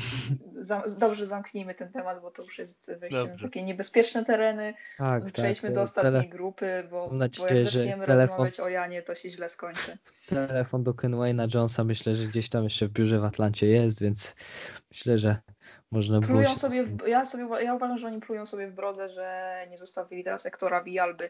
za, dobrze zamknijmy ten temat, bo to już jest wejście dobrze. na takie niebezpieczne tereny. Tak, tak Przejdźmy tak, do ostatniej tele... grupy, bo, nadzieję, bo jak zaczniemy telefon... rozmawiać o Janie, to się źle skończy. Telefon do Kenwayna Jonesa myślę, że gdzieś tam jeszcze w biurze w Atlancie jest, więc myślę, że można plują było sobie, w, ja, sobie, ja uważam, że oni plują sobie w brodę, że nie zostawili teraz sektora Bialby.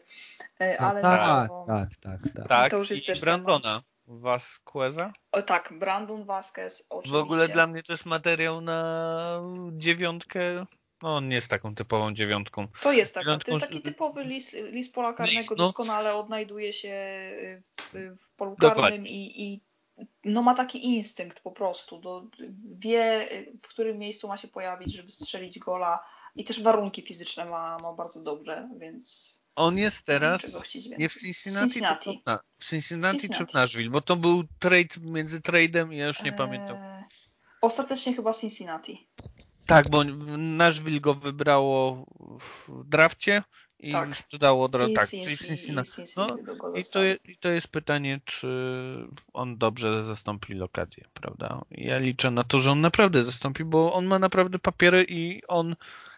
E, no ale tak, no, tak, tak, tak, tak. To już jest I też Brandona. Vasqueza? O tak, Brandon Vasquez oczywiście. W ogóle dla mnie to jest materiał na dziewiątkę. No on nie jest taką typową dziewiątką. To jest taka, dziewiątką... taki typowy list, list pola karnego no. doskonale odnajduje się w, w polu karnym i, i no ma taki instynkt po prostu, do, wie w którym miejscu ma się pojawić, żeby strzelić gola i też warunki fizyczne ma, ma bardzo dobre, więc on jest teraz nie w Cincinnati, Cincinnati. Na, w Cincinnati, Cincinnati, czy w Nashville, bo to był trade między trade'em i ja już nie eee, pamiętam. Ostatecznie chyba Cincinnati. Tak, bo Nashville go wybrało w drafcie i tak. sprzedało od razu. Tak, czyli Cincinnati. No, i, to I to jest pytanie, czy on dobrze zastąpi Lokadię, prawda? Ja liczę na to, że on naprawdę zastąpi, bo on ma naprawdę papiery i on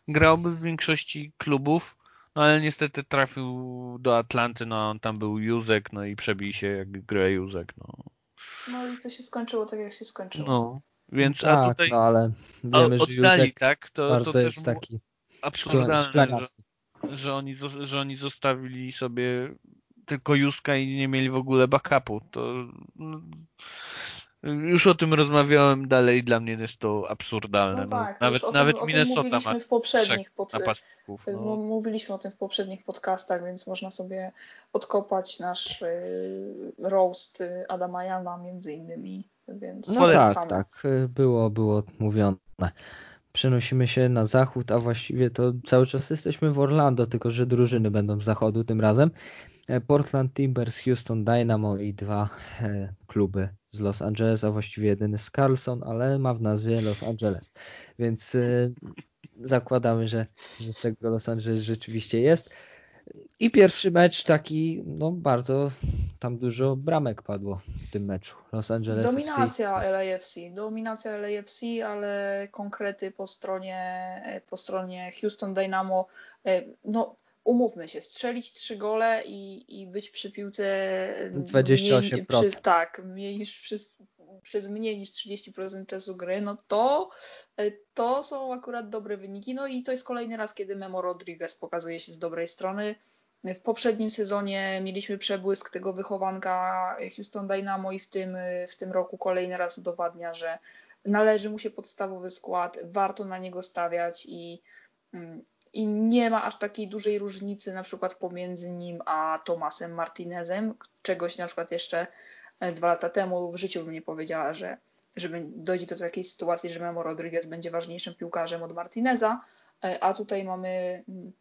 grałby w większości klubów, no ale niestety trafił do Atlanty, no on tam był Józek, no i przebij się jak gra Józek, no. No i to się skończyło tak, jak się skończyło. No, więc tak, a tutaj no, ale wiemy, oddali, że tak? To, to też taki absurdalne, że, że, oni, że oni zostawili sobie tylko Józka i nie mieli w ogóle backupu. To no, już o tym rozmawiałem dalej, dla mnie jest to absurdalne. No tak, no, nawet tym, nawet Minnesota ma w poprzednich pod, no. Mówiliśmy o tym w poprzednich podcastach, więc można sobie odkopać nasz y, roast Adama Jana między innymi. Więc no tak, tak, było, było mówione. Przenosimy się na zachód, a właściwie to cały czas jesteśmy w Orlando, tylko że drużyny będą z zachodu tym razem. E, Portland Timbers, Houston Dynamo i dwa e, kluby z Los Angeles, a właściwie jedyny z Carlson, ale ma w nazwie Los Angeles. Więc e, zakładamy, że, że z tego Los Angeles rzeczywiście jest. I pierwszy mecz taki, no bardzo tam dużo bramek padło w tym meczu. Los Angeles Dominacja FC. LAFC, dominacja LAFC, ale konkrety po stronie, po stronie Houston Dynamo. No, umówmy się, strzelić trzy gole i, i być przy piłce 28%. Mniej, przy, tak, mniej niż przez, przez mniej niż 30% czasu gry, no to to są akurat dobre wyniki. No i to jest kolejny raz, kiedy Memo Rodriguez pokazuje się z dobrej strony. W poprzednim sezonie mieliśmy przebłysk tego wychowanka Houston Dynamo i w tym, w tym roku kolejny raz udowadnia, że należy mu się podstawowy skład, warto na niego stawiać i mm, i nie ma aż takiej dużej różnicy na przykład pomiędzy nim a Tomasem Martinezem, czegoś na przykład jeszcze e, dwa lata temu w życiu bym nie powiedziała, że żeby dojdzie do takiej sytuacji, że Memo Rodriguez będzie ważniejszym piłkarzem od Martineza, e, a tutaj mamy mm,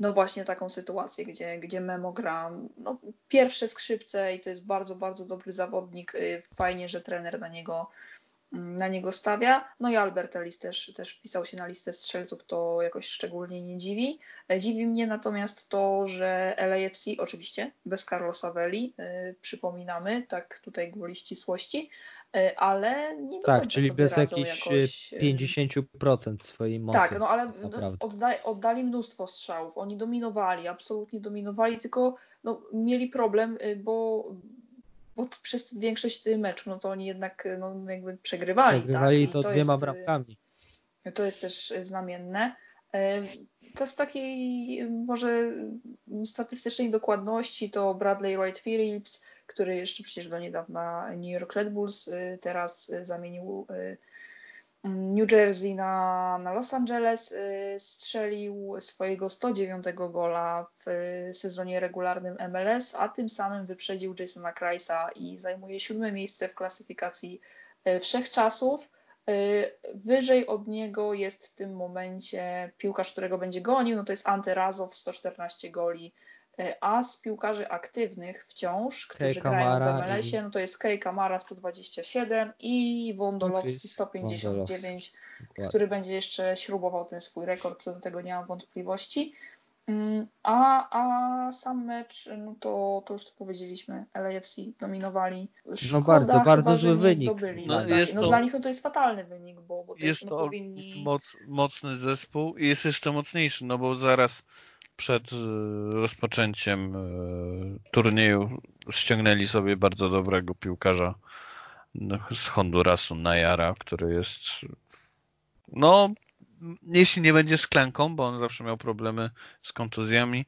no właśnie taką sytuację, gdzie, gdzie Memo gra no, pierwsze skrzypce i to jest bardzo, bardzo dobry zawodnik. E, fajnie, że trener na niego na niego stawia. No i Albert Ellis też, też wpisał się na listę strzelców, to jakoś szczególnie nie dziwi. E, dziwi mnie natomiast to, że LAFC oczywiście bez Carlosa Veli, yy, przypominamy, tak tutaj gwoli ścisłości, yy, ale nie do Tak, czyli bez jakichś jakoś, 50% swojej mocy. Tak, no ale odda, oddali mnóstwo strzałów, oni dominowali, absolutnie dominowali, tylko no, mieli problem, bo bo przez większość meczu, no to oni jednak no, jakby przegrywali. Przegrywali tak? to, to dwiema jest, bramkami. To jest też znamienne. To z takiej może statystycznej dokładności to Bradley Wright Phillips, który jeszcze przecież do niedawna New York Red Bulls, y, teraz zamienił y, New Jersey na, na Los Angeles y, strzelił swojego 109 gola w sezonie regularnym MLS, a tym samym wyprzedził Jasona Kreisa i zajmuje siódme miejsce w klasyfikacji y, wszechczasów. Y, wyżej od niego jest w tym momencie piłkarz, którego będzie gonił, no to jest Ante Razow, 114 goli a z piłkarzy aktywnych wciąż, którzy Kej grają w MLS-ie, i- no to jest Kej Kamara 127 i Wondolowski Chris 159, Dokładnie. który będzie jeszcze śrubował ten swój rekord, co do tego nie mam wątpliwości. Mm, A, a sam mecz, no to, to już tu powiedzieliśmy, LAFC dominowali. Szkoda bardzo, chyba, bardzo że zły wynik. Zdobyli. No, No, tak. no to- dla nich no to jest fatalny wynik, bo, bo to Jest nie to powinni... moc, mocny zespół i jest jeszcze mocniejszy, no bo zaraz przed e, rozpoczęciem e, turnieju ściągnęli sobie bardzo dobrego piłkarza no, z Hondurasu, Najara, który jest no jeśli nie będzie szklanką, bo on zawsze miał problemy z kontuzjami,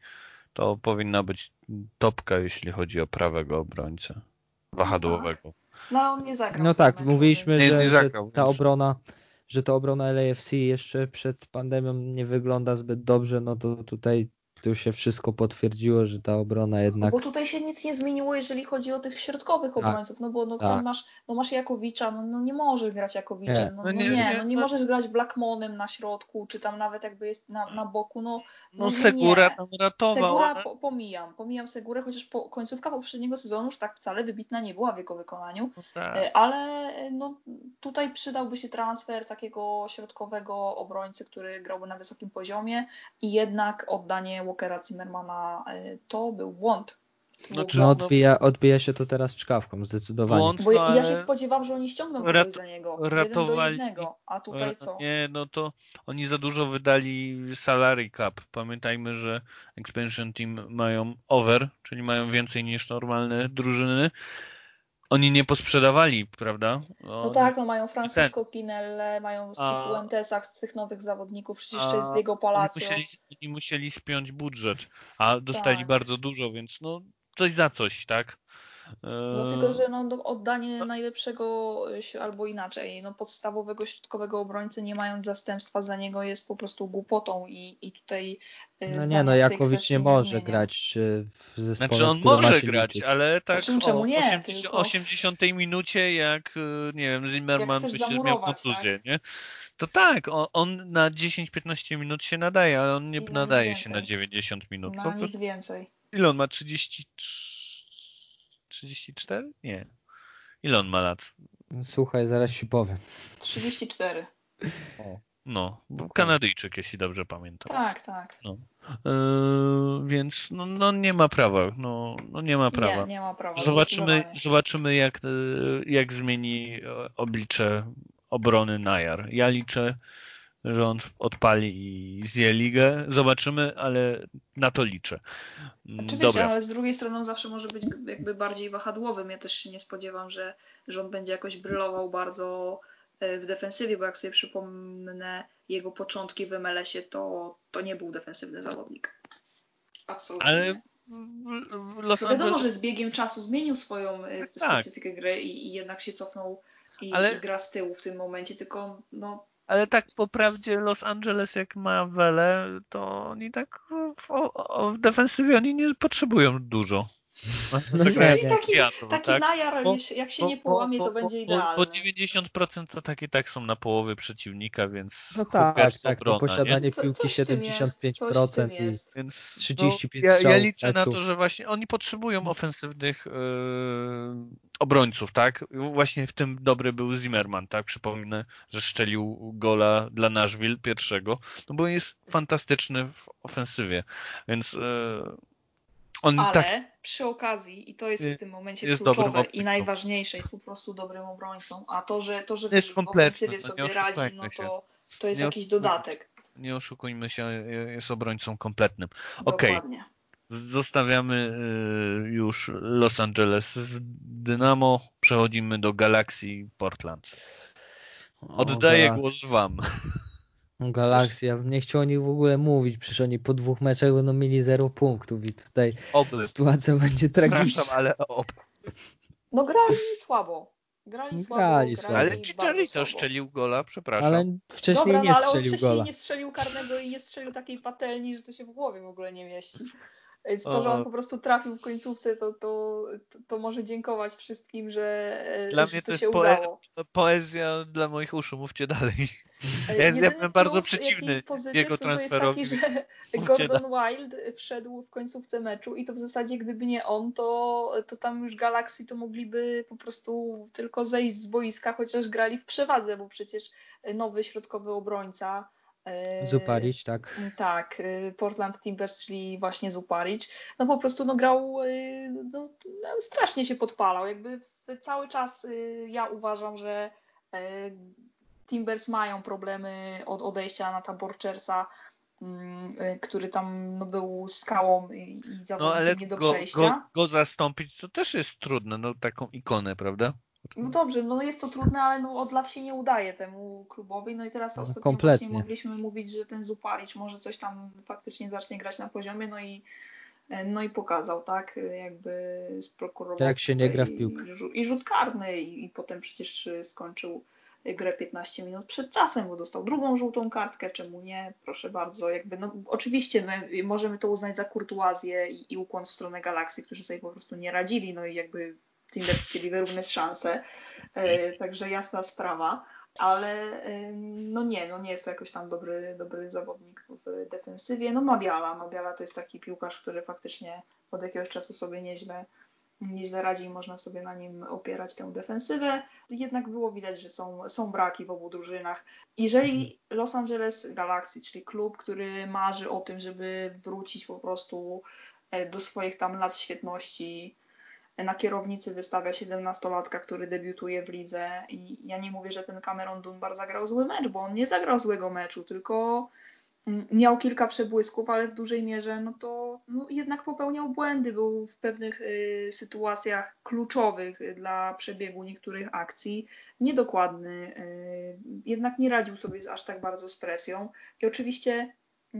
to powinna być topka, jeśli chodzi o prawego obrońcę wahadłowego. No on nie zagrał. No tak, mówiliśmy, Nie- że, nie że zagrał, ta więc- obrona, że ta obrona LAFC jeszcze przed pandemią nie wygląda zbyt dobrze, no to tutaj tu się wszystko potwierdziło, że ta obrona No jednak bo tutaj się nic nie zmieniło, jeżeli chodzi o tych środkowych Tak. obrońców, no bo no, Tak. tam masz, no masz Jakowicza, no, no nie możesz grać Jakowiczem, Nie. no, No no nie, nie, nie, no nie no- możesz grać Blackmonem na środku, czy tam nawet jakby jest na, na boku, no, No no Segura tam ratował, Segura po, pomijam, pomijam Segurę, chociaż po, końcówka poprzedniego sezonu już tak wcale wybitna nie była w jego wykonaniu, No tak. E, Ale no, tutaj przydałby się transfer takiego środkowego obrońcy, który grałby na wysokim poziomie i jednak oddanie Walkera Zimmermana e, to był błąd. To No był czy- no, błąd. odbija, odbija się to teraz czkawką, zdecydowanie. Błąd, Bo ja, ja się spodziewam, że oni ściągną Rat- za niego. Jeden do ratowali- jednego. A tutaj co? Nie, no to oni za dużo wydali salary cap. Pamiętajmy, że expansion team mają over, czyli mają więcej niż normalne drużyny. Oni nie posprzedawali, prawda? No tak, no mają Francisco Pinelle, mają Cifuentesa z tych nowych zawodników, przecież jeszcze jest Diego Oni Palacios. musieli, oni musieli spiąć budżet, a dostali Tak. bardzo dużo, więc no coś za coś, tak? No tylko, że no, do- oddanie najlepszego y, albo inaczej, no podstawowego środkowego obrońcy nie mając zastępstwa za niego jest po prostu głupotą i, i tutaj y, No nie, no Jakowicz nie może zmienia. grać e, w zespole, Znaczy on może grać, liczyć. ale tak Znaczy, czemu o nie, 80, tylko- 80 minucie, jak y, nie wiem, Zimmerman by się miał kontuzję, nie? To tak, on, on na 10-15 minut się nadaje, ale on nie nadaje się na 90 minut. Na nic więcej. Ile on ma? 33? 34? Nie. Ile on ma lat? Słuchaj, zaraz ci powiem. 34. No, Dokładnie. Kanadyjczyk, jeśli dobrze pamiętam. Tak, tak. Yy, więc no, no nie ma prawa, no, no nie ma prawa. Nie, nie ma prawa. Zobaczymy, zobaczymy jak, e, jak zmieni e, oblicze obrony Najar. Ja liczę, że on odpali i zje ligę. Zobaczymy, ale na to liczę. Mm, wiecie, Dobra. ale z drugiej strony on zawsze może być jakby bardziej wahadłowym. Ja też się nie spodziewam, że, że on będzie jakoś brylował bardzo e, w defensywie, bo jak sobie przypomnę jego początki w MLS-ie, to, to nie był defensywny zawodnik. Absolutnie. Ale Los To wiadomo, Angeles że z biegiem czasu zmienił swoją e, Tak. specyfikę gry i, i jednak się cofnął i, Ale- i gra z tyłu w tym momencie, tylko no, Ale tak po prawdzie Los Angeles jak ma Wele, to oni tak w, w defensywie oni nie potrzebują dużo. No Tak nie, jak nie. taki, wiatru, taki tak? najar, Bo- jak się Bo- nie połamie, bo- to będzie idealne. Bo 90% to tak i tak są na połowie przeciwnika, więc No tak, tak, to obrona, nie? posiadanie Co- piłki jest, tym 75% i jest. Więc 35 no, ja, ja liczę na to, że właśnie oni potrzebują ofensywnych e, obrońców, tak? Właśnie w tym dobry był Zimmerman, tak? Przypomnę, że szczelił gola dla Nashville pierwszego, no bo jest fantastyczny w ofensywie, więc e, on Ale tak przy okazji, i to jest w tym momencie jest dobrym kluczowe i najważniejsze, jest po prostu dobrym obrońcą. A to, że, to, że Jest ofensywie no sobie radzi, no to, to jest jakiś dodatek. nie oszukujmy się, jest obrońcą kompletnym. Okej. Dokładnie. Zostawiamy y, już Los Angeles z Dynamo, przechodzimy do Galaxy Portland. Oddaję O, głos wam. Galaxia, ja bym nie chciał o nich w ogóle mówić, przecież oni po dwóch meczach będą mieli 0 punktów i tutaj Oby. sytuacja będzie Przepraszam, tragiczna. ale oby. No grali słabo. Grali słabo, Grali grali, słabo. Ale bardzo Chicharito szczelił gola, przepraszam. Ale wcześniej Dobra, nie no, ale on strzelił wcześniej gola. nie strzelił karnego i nie strzelił takiej patelni, że to się w głowie w ogóle nie mieści. Więc to, że on po prostu trafił w końcówce, to, to, to, to może dziękować wszystkim, że, Dla że mnie to to jest się poe- udało. Poezja dla moich uszu, mówcie dalej. Ja jestem bardzo przeciwny jego transferowi. To jest taki, że Gordon Wild wszedł w końcówce meczu i to w zasadzie gdyby nie on, to, to tam już Galaxy to mogliby po prostu tylko zejść z boiska, chociaż grali w przewadze, bo przecież nowy środkowy obrońca E, Zuparić, tak. Tak, e, Portland Timbers, czyli właśnie Zuparić. No po prostu no, grał, e, no, no, strasznie się podpalał. Jakby cały czas ja uważam, że Timbers mają problemy od odejścia na Borchersa, mm, który tam no, był skałą i, i zawodnikiem no, ale nie do przejścia. Go, go, go zastąpić to też jest trudne, no taką ikonę, prawda? No dobrze, no jest to trudne, ale no od lat się nie udaje temu klubowi. No i teraz no, ostatnio kompletnie. właśnie mogliśmy mówić, że ten Zuparić może coś tam faktycznie zacznie grać na poziomie, no i no i pokazał, tak, jakby sprokurował. Tak się nie gra w piłkę. I, i rzut karny i, i potem przecież skończył grę 15 minut przed czasem, bo dostał drugą żółtą kartkę, czemu nie? Proszę bardzo, jakby, no oczywiście no, możemy to uznać za kurtuazję i, i ukłon w stronę Galaksy, którzy sobie po prostu nie radzili, no i jakby Timbers chcieli wyrównać szanse, e, także jasna sprawa, ale no nie, no nie jest to jakoś tam dobry, dobry zawodnik w defensywie. No Mabiala, Mabiala to jest taki piłkarz, który faktycznie od jakiegoś czasu sobie nieźle, nieźle radzi i można sobie na nim opierać tę defensywę. Jednak było widać, że są, są braki w obu drużynach. Jeżeli Los Angeles Galaxy, czyli klub, który marzy o tym, żeby wrócić po prostu e, do swoich tam lat świetności, na kierownicy wystawia 17-latka, który debiutuje w lidze i ja nie mówię, że ten Cameron Dunbar zagrał zły mecz, bo on nie zagrał złego meczu, tylko mm, miał kilka przebłysków, ale w dużej mierze no to no, jednak popełniał błędy, był w pewnych y, sytuacjach kluczowych dla przebiegu niektórych akcji. Niedokładny, y, jednak nie radził sobie aż tak bardzo z presją i oczywiście y,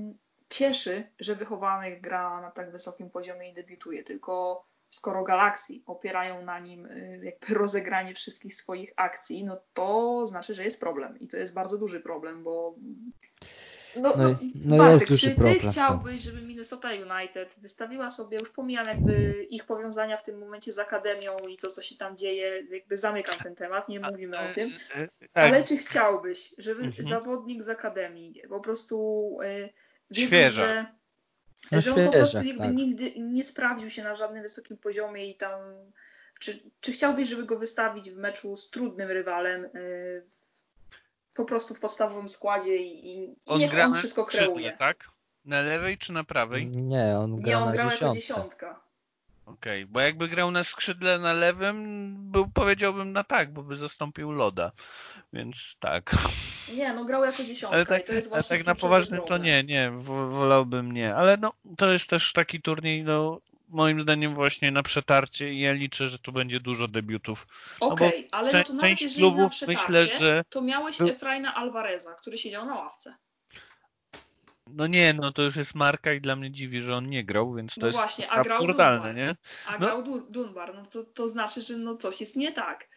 cieszy, że wychowany gra na tak wysokim poziomie i debiutuje, tylko skoro Galaxy opierają na nim y, jakby rozegranie wszystkich swoich akcji, no to znaczy, że jest problem i to jest bardzo duży problem, bo no, no, no, no Bartek, czy ty problem. Tak. chciałbyś, żeby Minnesota United wystawiła sobie, już pomijam jakby ich powiązania w tym momencie z Akademią i to, co się tam dzieje, jakby zamykam ten temat, nie mówimy o tym, e, e, e, ale czy chciałbyś, żeby mhm. zawodnik z Akademii po prostu wiedząc, że no że on po prostu jakby tak. nigdy nie sprawdził się na żadnym wysokim poziomie i tam. Czy, czy chciałbyś, żeby go wystawić w meczu z trudnym rywalem, yy, po prostu w podstawowym składzie i, i on niech on wszystko kreuje? tak? Na lewej czy na prawej? Nie, on gra Nie, on na grał jako dziesiątka. Okej, okay, bo jakby grał na skrzydle na lewym, był powiedziałbym na tak, bo by zastąpił Loda, więc tak. Nie, no grał jako dziesiątka ale tak, i to jest właśnie ale tak na poważnie to nie, nie, wolałbym nie, ale no to jest też taki turniej, no moim zdaniem właśnie na przetarcie i ja liczę, że tu będzie dużo debiutów. No Okej, okay, no ale no to nawet jeżeli klubów, na przetarcie, myślę, że... to miałeś Efraina Alvareza, który siedział na ławce. No nie, no to już jest marka i dla mnie dziwi, że on nie grał, więc to no jest właśnie, a grał Dunbar, nie? A no. grał Dunbar, no to, to znaczy, że no coś jest nie tak.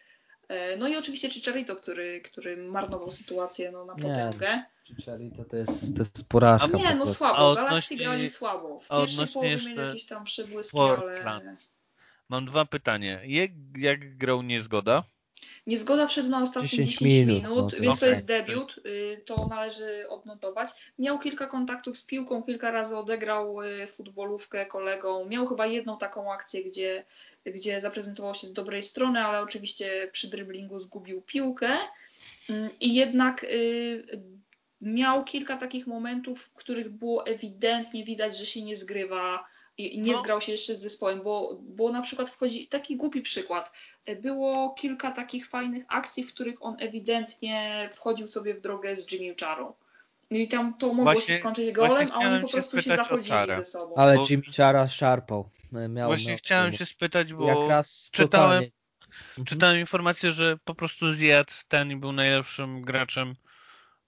E, no i oczywiście Chicharito, który, który marnował sytuację no, na potęgę. Chicharito to jest, to jest porażka. A nie, no słabo. Galaxy grali słabo. W pierwszej połowie mieli jakieś tam przebłyski, ale... Mam dwa pytania. Jak, jak grał niezgoda? Niezgoda wszedł na ostatnie 10, 10 minut, minut no więc okay. to jest debiut, y, to należy odnotować. Miał kilka kontaktów z piłką, kilka razy odegrał y, futbolówkę kolegą. Miał chyba jedną taką akcję, gdzie, gdzie zaprezentował się z dobrej strony, ale oczywiście przy dryblingu zgubił piłkę. Mm, I jednak y, miał kilka takich momentów, w których było ewidentnie widać, że się nie zgrywa nie no. zgrał się jeszcze z zespołem, bo, bo na przykład wchodzi taki głupi przykład. Było kilka takich fajnych akcji, w których on ewidentnie wchodził sobie w drogę z Jimmy Charą. No I tam to mogło właśnie, się skończyć golem, a oni po prostu się, zachodzili ze sobą. Ale bo... Jimmy Chara szarpał. Miał właśnie chciałem się spytać, bo czytałem, mhm. czytałem informację, że po prostu zjadł ten i był najlepszym graczem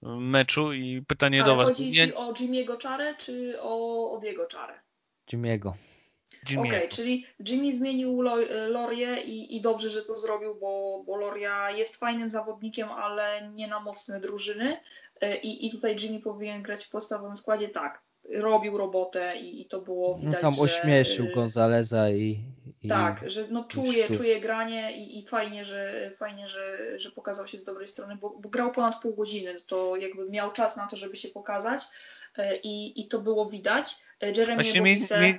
meczu i pytanie Ale do was. chodzi ci o Jimmy'ego Czarę czy o Odiego Czarę? Jimmy'ego. Okej, okay, czyli Jimmy zmienił Lorię i, i, dobrze, że to zrobił, bo, bo Loria jest fajnym zawodnikiem, ale nie na mocne drużyny. E, I, I tutaj Jimmy powinien grać w podstawowym składzie tak. robił robotę i, i to było no widać, no tam ośmieszył że, Gonzaleza i, i tak, że no czuje, czuje granie i, i fajnie, że fajnie, że, że pokazał się z dobrej strony, bo, bo grał ponad pół godziny, to jakby miał czas na to, żeby się pokazać e, i, i to było widać. E, Jeremy Właśnie mi, mi,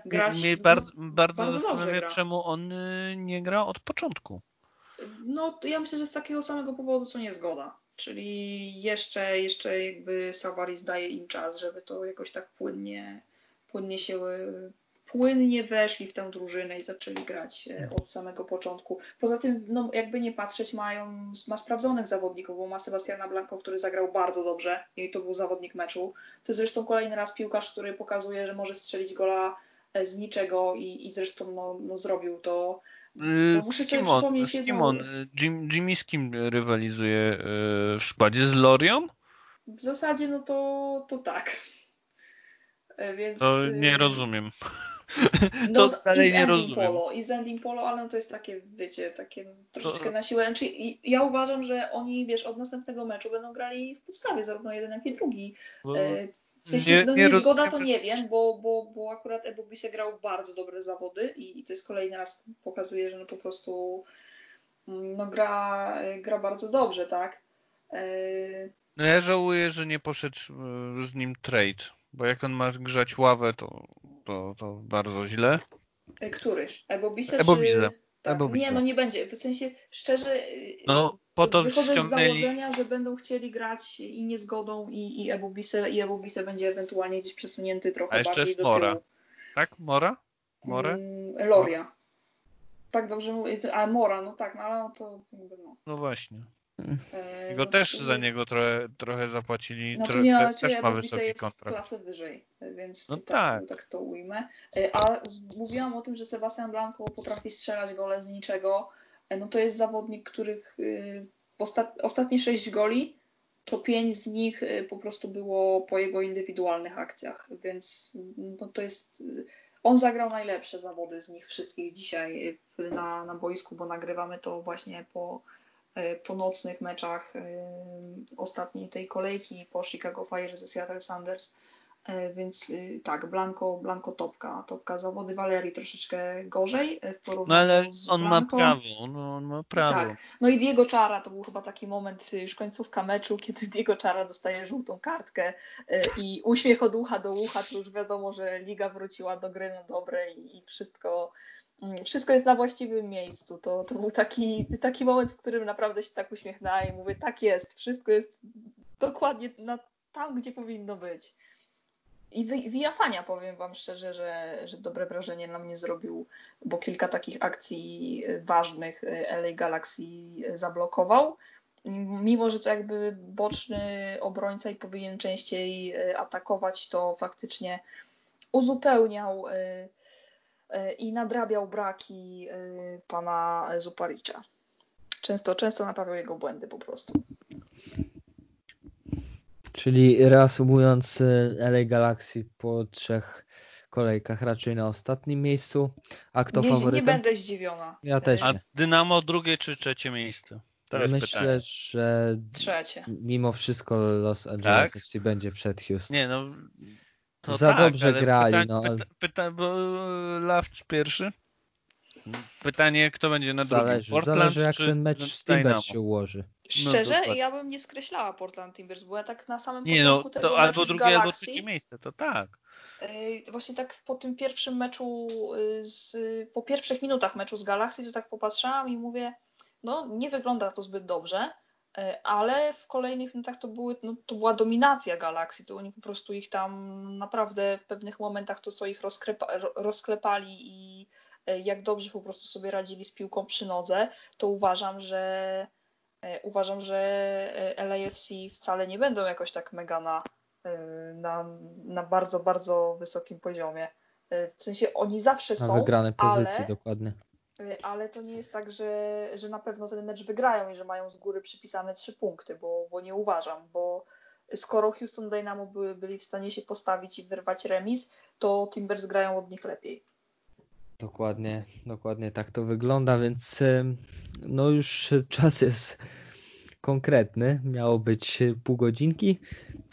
mi bardzo, bardzo, bardzo gra. czemu on y, nie gra od początku. No ja myślę, że z takiego samego powodu, co niezgoda. Czyli jeszcze, jeszcze jakby Savaris daje im czas, żeby to jakoś tak płynnie, płynnie się płynnie weszli w tę drużynę i zaczęli grać e, od samego początku. Poza tym, no, jakby nie patrzeć, mają, ma sprawdzonych zawodników, bo ma Sebastiana Blanco, który zagrał bardzo dobrze i to był zawodnik meczu. To jest zresztą kolejny raz piłkarz, który pokazuje, że może strzelić gola e, z niczego i, i zresztą no, no zrobił to. Yy, muszę sobie Kimon, przypomnieć Kimon, Jim, Jimmy z kim rywalizuje w składzie? Z Lorią? W zasadzie no to, to tak. Więc, to nie rozumiem. No, to dalej nie rozumiem. Polo, I z Ending Polo, ale no to jest takie, wiecie, takie troszeczkę na siłę. Znaczy, ja uważam, że oni, wiesz, od następnego meczu będą grali w podstawie, zarówno jeden, jak i drugi. Bo... W sensie, nie, no nie, to nie wiem, bo, bo, bo akurat Ebobise grał bardzo dobre zawody i, i to jest kolejny raz pokazuje, że no po prostu mm, no gra, gra bardzo dobrze, tak? E, no ja żałuję, że nie poszedł e, z nim trade, bo jak on ma grzać ławę, to, to, to bardzo źle. E, który? Ebobise Ebobise. czy... Tak. Nie, no nie będzie. W sensie szczerze no, po to wychodzę ściągnęli... z założenia, że będą chcieli grać i niezgodą i, i Ebobise i Ebobise będzie ewentualnie gdzieś przesunięty trochę A jeszcze bardziej jest do Mora. tyłu. Tak? Mora? More? Mm, Loria. Tak dobrze mówię. A Mora, no tak, no ale no to jakby no. No właśnie. I go no też to, za niego trochę, trochę zapłacili. No to nie, też ma wysoki jest kontrakt. klasę wyżej, więc no tak, tak. tak to ujmę. E, a mówiłam o tym, że Sebastian Blanco potrafi strzelać gole z niczego. E, no to jest zawodnik, których w ostat... ostatnie sześć goli to pięć z nich po prostu było po jego indywidualnych akcjach, więc no to jest on zagrał najlepsze zawody z nich wszystkich dzisiaj na, na boisku, bo nagrywamy to właśnie po po nocnych meczach e, ostatniej tej kolejki po Chicago Fire ze Seattle Sanders. E, więc tak, Blanco, Blanco topka. Topka zawody Valerii troszeczkę gorzej w porównaniu No ale z on ma prawo, on, on ma prawo. Tak. No i Diego Czara to był chyba taki moment, już końcówka meczu, kiedy Diego Czara dostaje żółtą kartkę i uśmiech od ucha do ucha, to już wiadomo, że liga wróciła do gry na dobre i, wszystko wszystko jest na właściwym miejscu. To, to był taki, taki moment, w którym naprawdę się tak uśmiechnęłam i mówię, tak jest, wszystko jest dokładnie na, tam, gdzie powinno być. I Viafania, powiem Wam szczerze, że, że dobre wrażenie na mnie zrobił, bo kilka takich akcji ważnych LA Galaxy zablokował. Mimo, że to jakby boczny obrońca i powinien częściej atakować, to faktycznie uzupełniał i nadrabiał braki e, pana Zuparicza. Często, często naprawiał jego błędy po prostu. Czyli reasumując e, LA Galaxy po trzech kolejkach raczej na ostatnim miejscu. A kto nie, faworytem? Nie będę zdziwiona. Ja też A nie. Dynamo drugie czy trzecie miejsce? To Myślę, pytanie. że trzecie. mimo wszystko Los Angeles tak? FC będzie przed Houston. Nie no, no Za tak, dobrze grali. Pyta, no. pyta, pyta, bo Lawcz pierwszy. Pytanie, kto będzie na drugim? Zależy, Portland zależy jak ten mecz z Timbers się ułoży. Szczerze, no, ja bym nie skreślała Portland Timbers, bo ja tak na samym nie, no, początku no, tego albo drugie, Galaxy, albo trzecie miejsce, to tak. Właśnie tak po tym pierwszym meczu, y, z, po pierwszych minutach meczu z Galaxy, to tak popatrzyłam i mówię, no nie wygląda to zbyt dobrze. E, ale w kolejnych minutach to, były, no, to była dominacja Galaxy, to oni po prostu ich tam naprawdę w pewnych momentach to, co ich rozklepali i e, jak dobrze po prostu sobie radzili z piłką przy nodze, to uważam, że e, uważam, że LAFC wcale nie będą jakoś tak mega na, na, na bardzo, bardzo wysokim poziomie. W sensie oni zawsze na są, wygrane pozycje, ale, dokładnie ale to nie jest tak, że, że na pewno ten mecz wygrają i że mają z góry przypisane trzy punkty, bo, bo nie uważam, bo skoro Houston Dynamo byli w stanie się postawić i wyrwać remis, to Timbers grają od nich lepiej. Dokładnie, dokładnie tak to wygląda, więc no już czas jest konkretny. Miało być pół godzinki,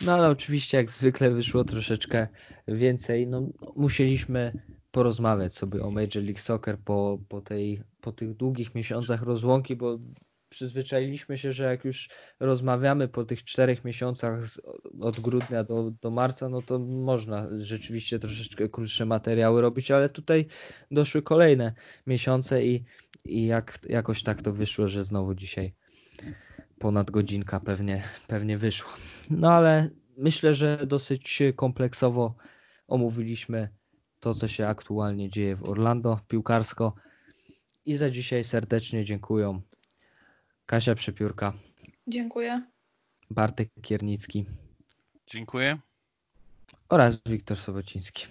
no ale oczywiście jak zwykle wyszło troszeczkę więcej. No, musieliśmy porozmawiać sobie o Major League Soccer po, po, tej, po tych długich miesiącach rozłąki, bo przyzwyczailiśmy się, że jak już rozmawiamy po tych czterech miesiącach z, od grudnia do, do marca, no to można rzeczywiście troszeczkę krótsze materiały robić, ale tutaj doszły kolejne miesiące i, i jak, jakoś tak to wyszło, że znowu dzisiaj ponad godzinka pewnie, pewnie wyszło. No ale myślę, że dosyć kompleksowo omówiliśmy to, co się aktualnie dzieje w Orlando piłkarsko. I za dzisiaj serdecznie dziękuję Kasia Przepiórka. Dziękuję. Bartek Kiernicki. Dziękuję. Oraz Wiktor Sobociński.